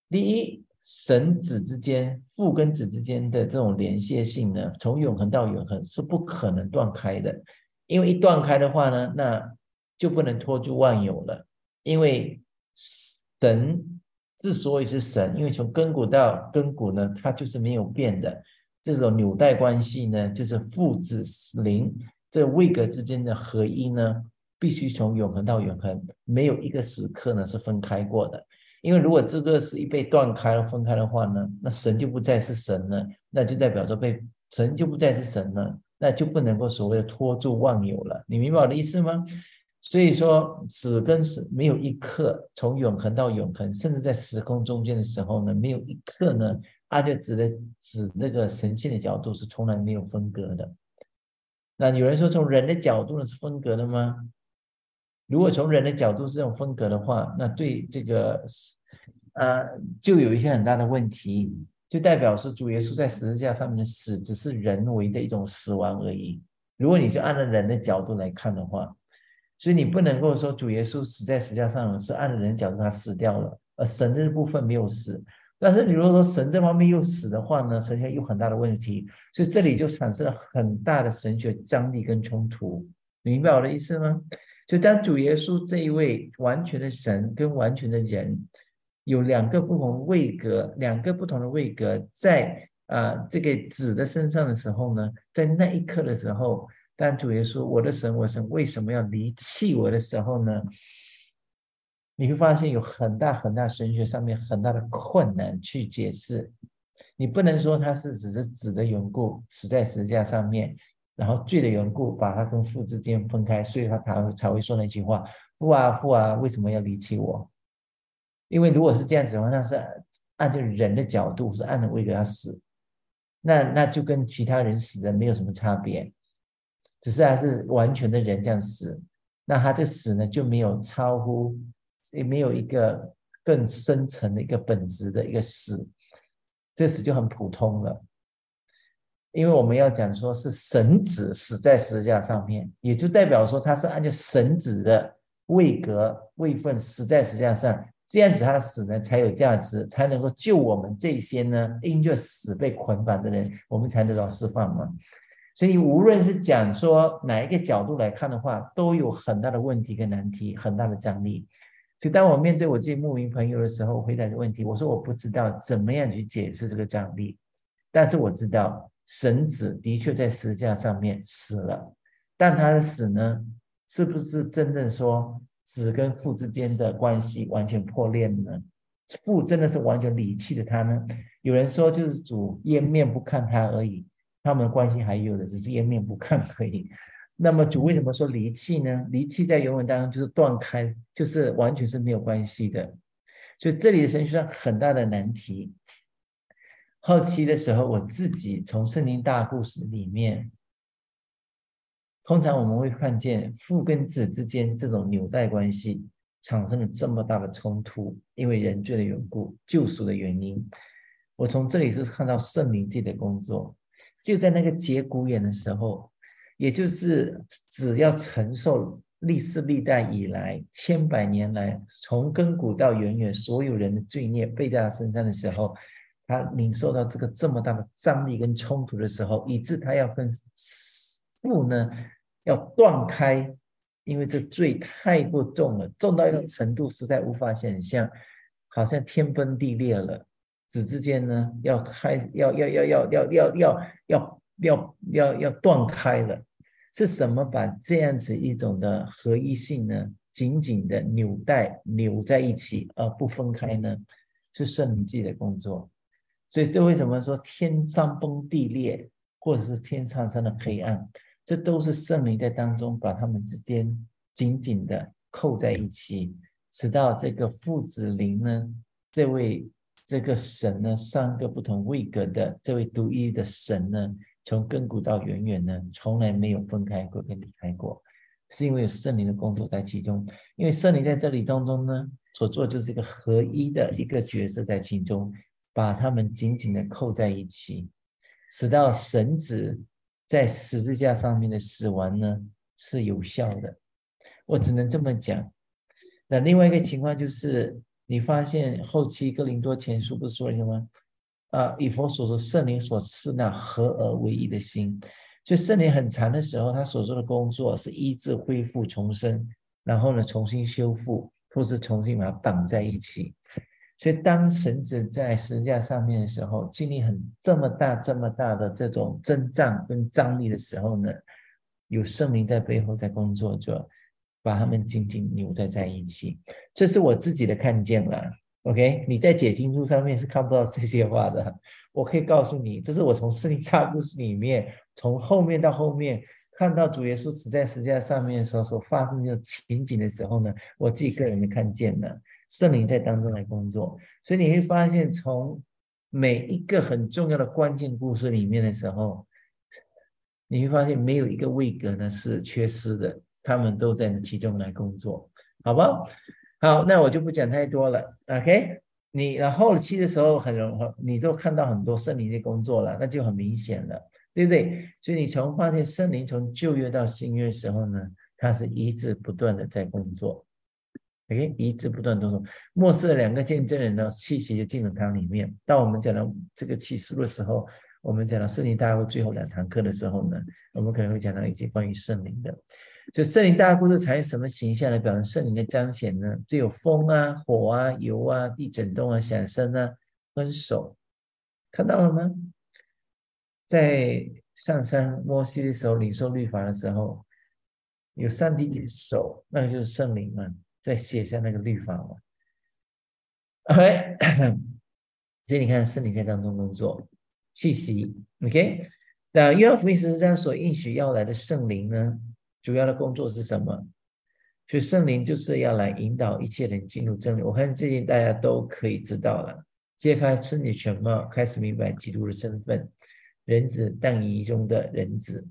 [SPEAKER 1] 第一。神子之间，父跟子之间的这种连接性呢，从永恒到永恒是不可能断开的，因为一断开的话呢，那就不能托住万有了。因为神之所以是神，因为从根骨到根骨呢，它就是没有变的。这种纽带关系呢，就是父子灵这位格之间的合一呢，必须从永恒到永恒，没有一个时刻呢是分开过的。因为如果这个是一被断开了、分开的话呢，那神就不再是神了，那就代表着被神就不再是神了，那就不能够所谓的托住万有了。你明白我的意思吗？所以说，子跟死没有一刻从永恒到永恒，甚至在时空中间的时候呢，没有一刻呢，阿就指的指这个神性的角度是从来没有分割的。那有人说从人的角度呢是分隔的吗？如果从人的角度是这种风格的话，那对这个，呃，就有一些很大的问题，就代表是主耶稣在十字架上面的死只是人为的一种死亡而已。如果你就按照人的角度来看的话，所以你不能够说主耶稣死在十字架上是按照人的角度他死掉了，而神这部分没有死。但是你如果说神这方面又死的话呢，神学有很大的问题，所以这里就产生了很大的神学张力跟冲突。你明白我的意思吗？就当主耶稣这一位完全的神跟完全的人，有两个不同位格，两个不同的位格，在啊这个子的身上的时候呢，在那一刻的时候，当主耶稣我的神，我神为什么要离弃我的时候呢？你会发现有很大很大神学上面很大的困难去解释，你不能说他是只是子的缘故死在十字架上面。然后罪的缘故，把他跟父之间分开，所以他才会才会说那句话：“父啊，父啊，为什么要离弃我？”因为如果是这样子的话，那是按照人的角度，是按着为了要死，那那就跟其他人死的没有什么差别，只是还是完全的人这样死，那他的死呢就没有超乎，也没有一个更深层的一个本质的一个死，这死就很普通了。因为我们要讲说是神子死在十字架上面，也就代表说他是按照神子的位格位份死在十字架上，这样子他死呢才有价值，才能够救我们这些呢因着死被捆绑的人，我们才得到释放嘛。所以无论是讲说哪一个角度来看的话，都有很大的问题跟难题，很大的张力。所以当我面对我这些牧民朋友的时候，回答的问题，我说我不知道怎么样去解释这个张力，但是我知道。神子的确在十架上面死了，但他的死呢，是不是真正说子跟父之间的关系完全破裂呢？父真的是完全离弃了他呢？有人说就是主掩面不看他而已，他们的关系还有的，只是掩面不看而已。那么主为什么说离弃呢？离弃在原文当中就是断开，就是完全是没有关系的。所以这里的神学上很大的难题。后期的时候，我自己从圣经大故事里面，通常我们会看见父跟子之间这种纽带关系产生了这么大的冲突，因为人罪的缘故、救赎的原因。我从这里是看到圣灵界的工作，就在那个节骨眼的时候，也就是只要承受历世历代以来千百年来从根古到远远所有人的罪孽背在他身上的时候。他领受到这个这么大的张力跟冲突的时候，以致他要跟父呢要断开，因为这罪太过重了，重到一种程度实在无法想象，好像天崩地裂了。子之间呢要开，要要要要要要要要要要要断开了，是什么把这样子一种的合一性呢紧紧的纽带扭在一起而不分开呢？是圣灵记的工作。所以，这为什么说天上崩地裂，或者是天上升的黑暗，这都是圣灵在当中把他们之间紧紧的扣在一起，直到这个父子灵呢，这位这个神呢，三个不同位格的这位独一的神呢，从亘古到远远呢，从来没有分开过跟离开过，是因为有圣灵的工作在其中，因为圣灵在这里当中呢，所做就是一个合一的一个角色在其中。把他们紧紧的扣在一起，使到绳子在十字架上面的死亡呢是有效的。我只能这么讲。那另外一个情况就是，你发现后期哥林多前书不是说了什么？啊，以佛所说，圣灵所赐那合而为一的心。就圣灵很长的时候，他所做的工作是医治、恢复、重生，然后呢重新修复，或是重新把它绑在一起。所以，当神子在十字架上面的时候，经历很这么大、这么大的这种征战跟张力的时候呢，有圣灵在背后在工作，着，把他们紧紧扭在在一起。这是我自己的看见了。OK，你在解经书上面是看不到这些话的。我可以告诉你，这是我从圣经大故事里面，从后面到后面看到主耶稣死在十字架上面的时候所发生的情景的时候呢，我自己个人的看见了。圣灵在当中来工作，所以你会发现，从每一个很重要的关键故事里面的时候，你会发现没有一个位格呢是缺失的，他们都在其中来工作，好吧？好，那我就不讲太多了。OK，你然后期的时候很容易，你都看到很多圣灵的工作了，那就很明显了，对不对？所以你从发现圣灵从旧约到新约的时候呢，它是一直不断的在工作。哎，一直不断动作，末世的两个见证人呢，气息就进入他里面。当我们讲到这个气书的时候，我们讲到圣灵大会最后两堂课的时候呢，我们可能会讲到一些关于圣灵的。就圣灵大故事采用什么形象来表现圣灵的彰显呢？就有风啊、火啊、油啊、地震动啊、响声啊、分手，看到了吗？在上山摩西的时候领受律法的时候，有上帝的手，那个就是圣灵嘛。再写下那个律法嘛，OK，*coughs* 所以你看圣灵在当中工作，气息，OK，那约翰福音十四章所应许要来的圣灵呢，主要的工作是什么？所以圣灵就是要来引导一切人进入真理。我看最近大家都可以知道了，揭开真理全貌，开始明白基督的身份，人子但以中的人子，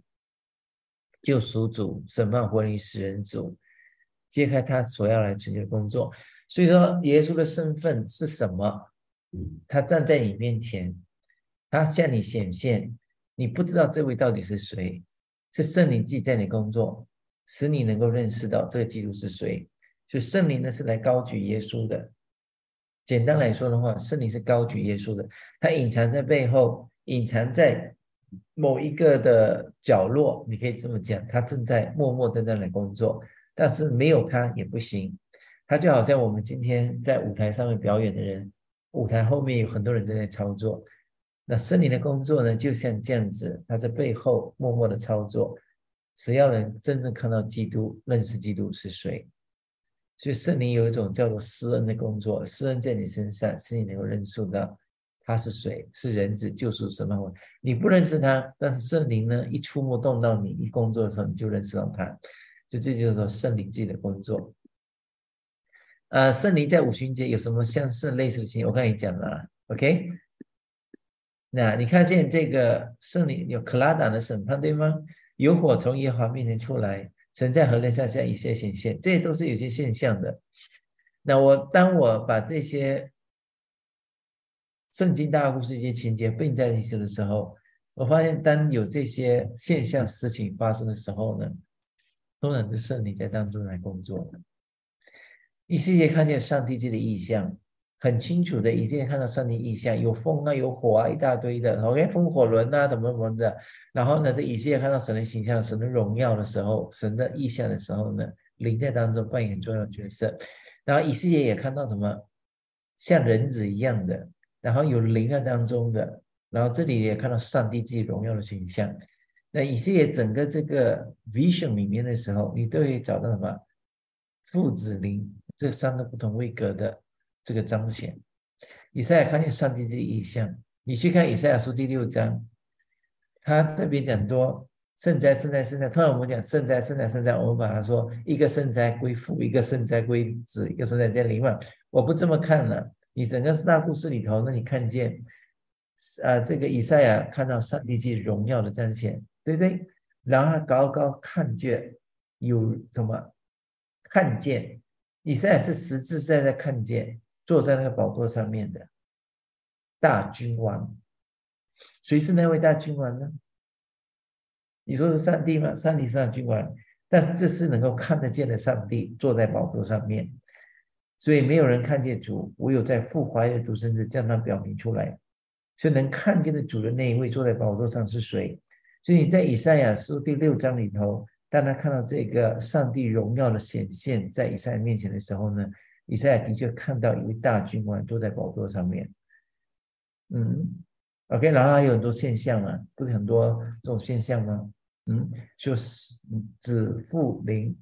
[SPEAKER 1] 救赎主，审判活灵使人主。揭开他所要来成就的工作，所以说耶稣的身份是什么？他站在你面前，他向你显现，你不知道这位到底是谁，是圣灵记在你工作，使你能够认识到这个基督是谁。就圣灵呢是来高举耶稣的。简单来说的话，圣灵是高举耶稣的，他隐藏在背后，隐藏在某一个的角落，你可以这么讲，他正在默默在那里工作，但是没有他也不行。他就好像我们今天在舞台上面表演的人，舞台后面有很多人在操作。那圣灵的工作呢，就像这样子，他在背后默默的操作，只要能真正看到基督，认识基督是谁。所以圣灵有一种叫做施恩的工作，施恩在你身上，使你能够认识到他是谁，是人子救赎什么？你不认识他，但是圣灵呢，一触摸动到你，一工作的时候，你就认识到他。就这就是说圣灵自己的工作。呃，圣灵在五旬节有什么相似类似的情？我刚才讲了，OK？那你看见这个圣灵有克拉党的审判，对吗？有火从耶和华面前出来，神在河内下下一些显现，这些都是有些现象的。那我当我把这些圣经大故事一些情节并在一起的时候，我发现当有这些现象事情发生的时候呢，通常是圣灵在当中来工作的。以色列看见上帝这的意象，很清楚的，以色列看到上帝意象，有风啊，有火啊，一大堆的，OK，风火轮啊，怎么怎么的。然后呢，在以色列看到神的形象、神的荣耀的时候，神的意象的时候呢，灵在当中扮演重要的角色。然后以色列也看到什么，像人子一样的，然后有灵在当中的。然后这里也看到上帝自己荣耀的形象。那以色列整个这个 vision 里面的时候，你都可以找到什么父子灵。这三个不同位格的这个彰显，以赛亚看见上帝这意象。你去看以赛亚书第六章，他特别讲多圣哉圣哉圣哉。通常我们讲圣哉圣哉圣哉，我们把它说一个圣哉归父，一个圣哉归子，一个圣哉在灵嘛。我不这么看了。你整个四大故事里头，那你看见啊，这个以赛亚看到上帝及荣耀的彰显，对不对？然后高高看见有什么看见？以赛亚是实实在在看见坐在那个宝座上面的大君王，谁是那位大君王呢？你说是上帝吗？上帝是大君王，但是这是能够看得见的上帝坐在宝座上面，所以没有人看见主，唯有在父怀的独生子将他表明出来，所以能看见的主的那一位坐在宝座上是谁？所以你在以赛亚书第六章里头。当他看到这个上帝荣耀的显现在以赛亚面前的时候呢，以赛亚的确看到一位大君王坐在宝座上面。嗯，OK，然后还有很多现象啊，不是很多这种现象吗？嗯，就是子父灵、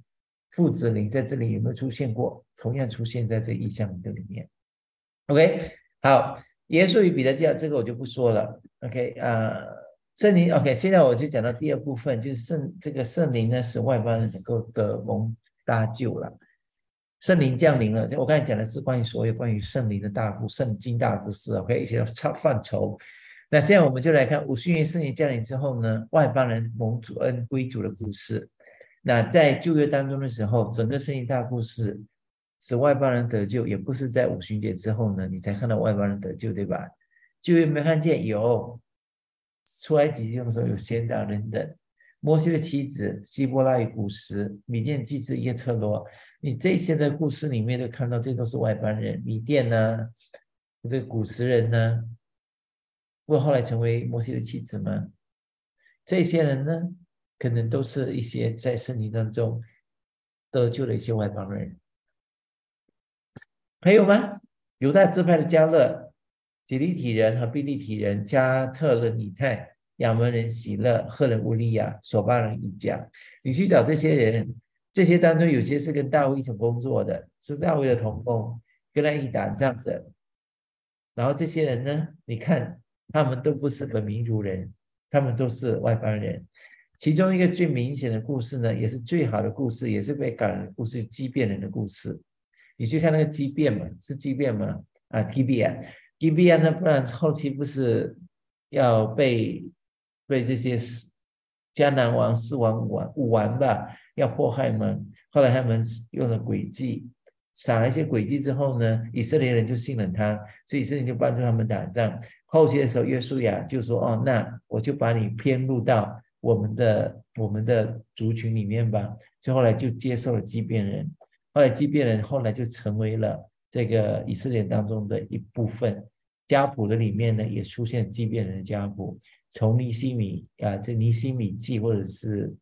[SPEAKER 1] 父子灵在这里有没有出现过？同样出现在这意象的里面。OK，好，耶稣与彼得讲这个我就不说了。OK，啊。圣灵，OK，现在我就讲到第二部分，就是圣这个圣灵呢，使外邦人能够得蒙搭救了。圣灵降临了，我刚才讲的是关于所有关于圣灵的大故圣经大故事，OK，一些超范畴。那现在我们就来看五旬节圣灵降临之后呢，外邦人蒙主恩归主的故事。那在旧约当中的时候，整个圣经大故事使外邦人得救，也不是在五旬节之后呢，你才看到外邦人得救，对吧？旧约没看见有。出埃及用的时候有先达人等，摩西的妻子希伯来语古时，米甸祭司耶特罗，你这些的故事里面都看到，这都是外邦人，米甸呢，这个古时人呢，不后来成为摩西的妻子吗？这些人呢，可能都是一些在圣经当中得救的一些外邦人，还有吗？犹太支派的加勒。吉利体人和比利体人加特勒尼泰亚门人喜乐赫人乌利亚索巴人一家，你去找这些人，这些当中有些是跟大卫一起工作的，是大卫的同工，跟他一起打仗的。然后这些人呢，你看他们都不是本民族人，他们都是外邦人。其中一个最明显的故事呢，也是最好的故事，也是被感人的故事——畸变人的故事。你去看那个畸变嘛？是畸变吗？啊，畸变。基比亚呢？不然后期不是要被被这些迦南王四王五王五王吧，要祸害吗？后来他们用了诡计，撒了一些诡计之后呢，以色列人就信任他，所以以色列就帮助他们打仗。后期的时候，约书亚就说：“哦，那我就把你编入到我们的我们的族群里面吧。”所以后来就接受了畸变人。后来畸变人后来就成为了这个以色列当中的一部分。家谱的里面呢，也出现畸变人的家谱。从尼西米啊，这尼西米记或者是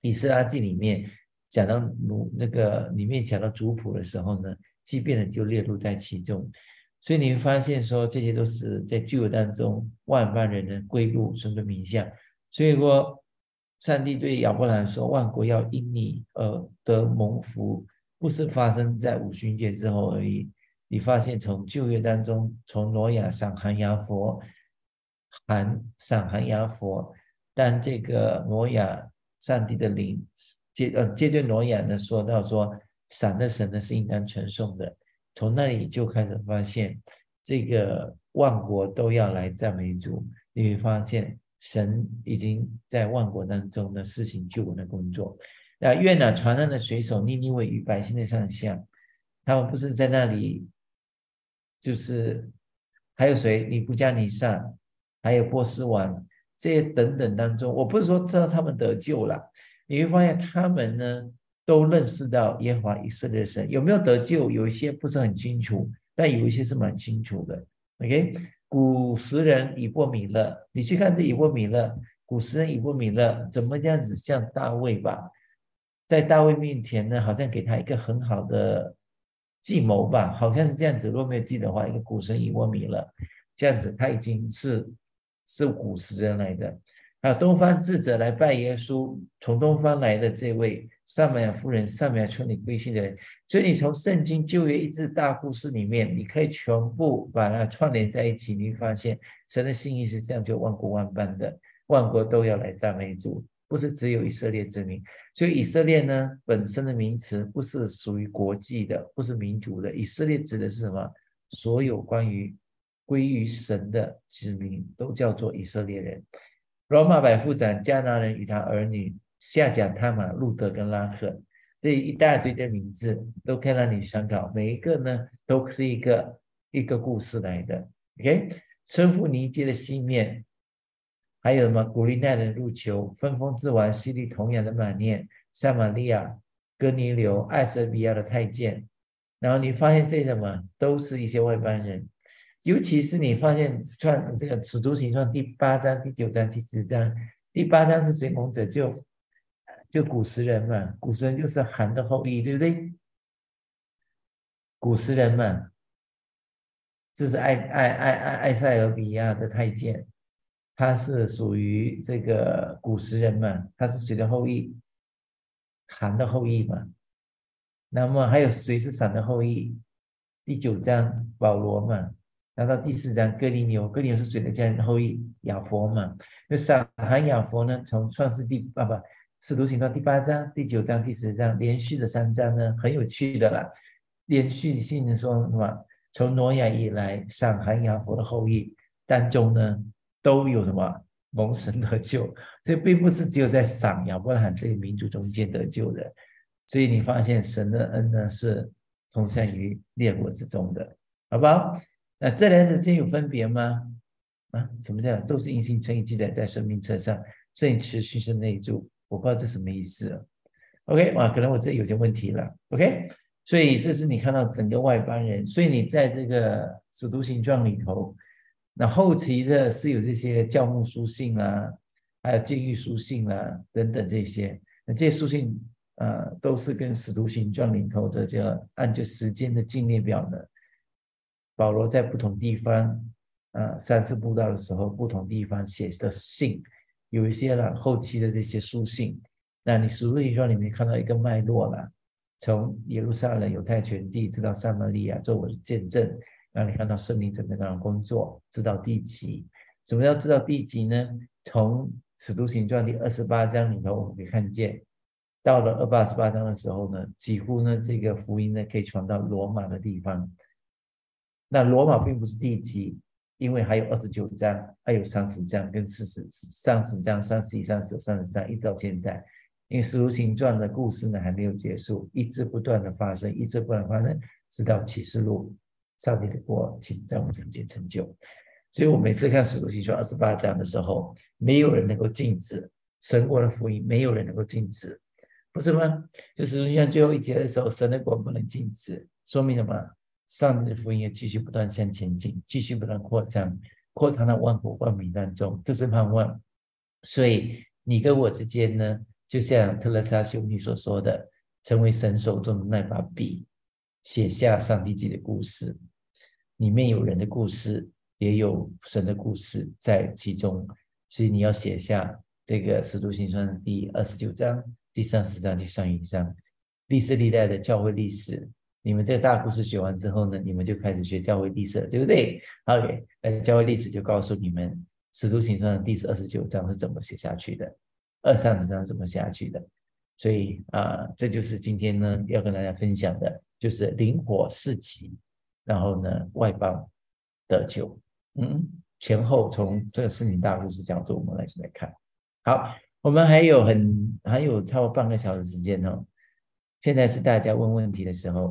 [SPEAKER 1] 以斯拉记里面讲到奴那个里面讲到族谱的时候呢，畸变人就列入在其中。所以你会发现说，这些都是在旧约当中万般人的归入神的名下。所以说，上帝对亚伯兰说：“万国要因你而得蒙福。”不是发生在五旬节之后而已。你发现从旧约当中，从挪亚赏寒雅佛，寒赏寒雅佛，当这个挪亚上帝的灵接呃接对挪亚呢，说到说闪的神呢是应当传颂的。从那里就开始发现，这个万国都要来赞美主。你会发现，神已经在万国当中呢施行救恩的工作。那越南传难的水手尼尼微与百姓的上下，他们不是在那里。就是还有谁？尼布加尼撒，还有波斯王这些等等当中，我不是说知道他们得救了，你会发现他们呢都认识到耶和华以色列神有没有得救，有一些不是很清楚，但有一些是蛮清楚的。OK，古时人以波米勒，你去看这以波米勒，古时人以波米勒怎么这样子像大卫吧，在大卫面前呢，好像给他一个很好的。计谋吧，好像是这样子。如果没有记的话，一个古神以沃米了，这样子他已经是是古时人来的。还有东方智者来拜耶稣，从东方来的这位撒玛亚夫人，撒玛亚村里归信的人。所以你从圣经旧约一字大故事里面，你可以全部把它串联在一起，你会发现神的心意是这样，就万国万般的，万国都要来赞美主。不是只有以色列之名，所以以色列呢本身的名词不是属于国际的，不是民族的。以色列指的是什么？所有关于归于神的子民都叫做以色列人。罗马百夫长加拿人与他儿女下讲他玛路德跟拉赫这一大堆的名字都可以让你参考，每一个呢都是一个一个故事来的。OK，称呼尼基的西面。还有什么？古利奈人入球，分封之王西利同样的满念，撒玛利亚、哥尼流、艾瑟比亚的太监。然后你发现这什么？都是一些外邦人。尤其是你发现创这个使徒行传第八章、第九章、第十章。第八章是随蒙者救，就古时人嘛，古时人就是韩的后裔，对不对？古时人嘛，就是埃埃埃埃埃塞俄比亚的太监。他是属于这个古时人嘛？他是谁的后裔？韩的后裔嘛？那么还有谁是闪的后裔？第九章保罗嘛？然后第四章哥林牛，哥林牛是谁的家人后裔？亚佛嘛？那闪韩亚佛呢？从创世第啊不，使徒行传第八章、第九章、第十章连续的三章呢，很有趣的啦。连续性的说什么？从挪亚以来，闪韩亚佛的后裔当中呢？都有什么蒙神得救？*laughs* 所以并不是只有在撒亚伯拉罕这个民族中间得救的。所以你发现神的恩呢是通向于列国之中的，好不好？那这两者间有分别吗？啊，什么叫都是因信称义记载在生命册上，正持续是内住。我不知道这什么意思。OK，哇，可能我这有些问题了。OK，所以这是你看到整个外邦人。所以你在这个使徒行状里头。那后期的是有这些教牧书信啊，还有监狱书信啊等等这些，那这些书信啊都是跟使徒行传里头的这个按照时间的纪念表呢，保罗在不同地方啊三次布道的时候，不同地方写的信，有一些呢后期的这些书信，那你使徒行传里面看到一个脉络了，从耶路撒冷犹太全地直到撒玛利亚作为见证。让你看到圣灵怎么样工作，知道地级。什么叫知道地级呢？从使徒行传第二十八章里头，我们可以看见，到了二八十八章的时候呢，几乎呢这个福音呢可以传到罗马的地方。那罗马并不是地级，因为还有二十九章，还有三十章跟四十、三十章、三十一、三十、三十章，一直到现在。因为《使徒行传》的故事呢还没有结束，一直不断的发生，一直不断发生，直到启示录，上帝的国其实在我们中间成就。所以我每次看《使徒行传》二十八章的时候，没有人能够禁止神国的福音，没有人能够禁止，不是吗？就是像最后一节的时候，神的国不能禁止，说明什么？上帝的福音要继续不断向前进，继续不断扩张，扩张到万国万民当中，这是盼望。所以你跟我之间呢，就像特勒莎修女所说的，成为神手中的那把笔，写下上帝自己的故事，里面有人的故事。也有神的故事在其中，所以你要写下这个《使徒行传》第二十九章、第三十章、第三十一章，历史历代的教会历史。你们这个大故事学完之后呢，你们就开始学教会历史，对不对？OK，呃，教会历史就告诉你们，《使徒行传》的第二十九章是怎么写下去的，二三十章怎么写下去的。所以啊，这就是今天呢要跟大家分享的，就是灵火四级，然后呢外邦得救。嗯，前后从这个四年大故事角度，我们来来看。好，我们还有很还有超过半个小时时间哦。现在是大家问问题的时候。